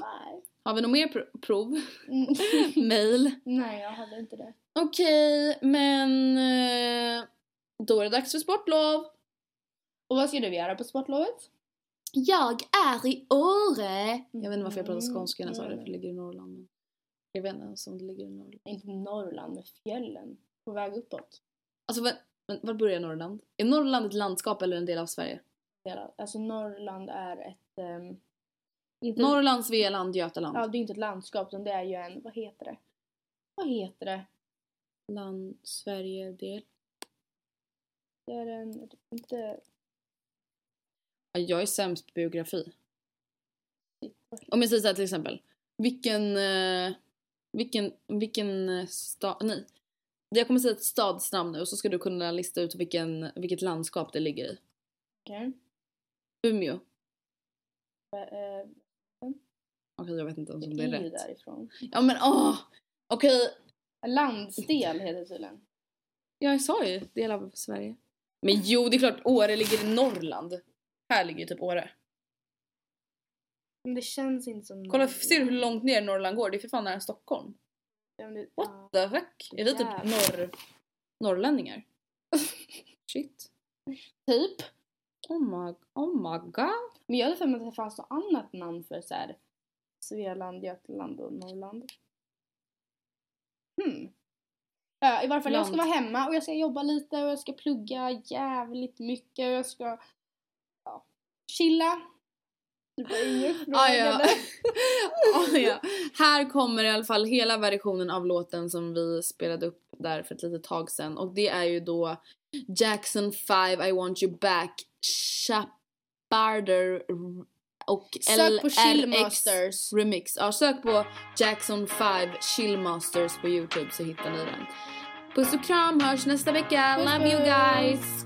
Speaker 2: Nej.
Speaker 1: Har vi något mer pro- prov?
Speaker 2: Mm.
Speaker 1: Mail?
Speaker 2: Nej, jag hade inte det.
Speaker 1: Okej, men eh, då är det dags för sportlov.
Speaker 2: Och vad ska du göra på sportlovet?
Speaker 1: Jag är i Åre. Jag vet inte varför jag pratar
Speaker 2: Mm.
Speaker 1: skånska när jag sa det för det ligger i Norrland. Men jag vet inte ens om det ligger i Norrland.
Speaker 2: Inte Norrland, med fjällen. På väg uppåt.
Speaker 1: Alltså men, var börjar Norrland? Är Norrland ett landskap eller en del av Sverige?
Speaker 2: Delar- Alltså Norrland är ett... ehm, inte,
Speaker 1: Norrland, Svealand, Götaland.
Speaker 2: Ja, det är inte ett landskap utan det är ju en... Vad heter det? Vad heter det?
Speaker 1: Land, Sverige, del.
Speaker 2: Det är en... Inte...
Speaker 1: Ja, Jag är sämst på geografi. Om jag säger så här till exempel. Vilken, eh, vilken, vilken stad, nej. Jag kommer säga ett stadsnamn nu och så ska du kunna lista ut vilken, vilket landskap det ligger i.
Speaker 2: Okej.
Speaker 1: Umeå.
Speaker 2: Eh,
Speaker 1: Okej jag vet inte ens om
Speaker 2: det
Speaker 1: är rätt.
Speaker 2: därifrån.
Speaker 1: Ja men åh! Okej,
Speaker 2: Landsdel heter det tydligen.
Speaker 1: jag sa ju del av Sverige. Men jo det är klart Åre ligger i Norrland. Här ligger ju typ Åre.
Speaker 2: Men det känns inte som...
Speaker 1: Kolla, ser du hur långt ner Norrland går? Det är för fan nära Stockholm.
Speaker 2: Ja, det-
Speaker 1: What the fuck? Är det typ norr, norrlänningar? Shit.
Speaker 2: Typ.
Speaker 1: Oh my, oh my god.
Speaker 2: Men jag hade för mig att det fanns något annat namn för så här Svealand, Götaland och Norrland. Hmm. Ja, I varje fall, jag ska
Speaker 1: Land.
Speaker 2: vara hemma och jag ska jobba lite och jag ska plugga jävligt mycket och jag ska ja, chilla.
Speaker 1: Ah, ja. ah, ja. Här kommer i alla fall hela versionen av låten som vi spelade upp där för ett litet tag sedan och det är ju då Jackson 5 I want you back Chaparder och
Speaker 2: Sök på
Speaker 1: LRX remix. Ja, sök på Jackson 5 Chillmasters på Youtube så hittar ni den. Puss och kram, hörs nästa vecka. Love you guys!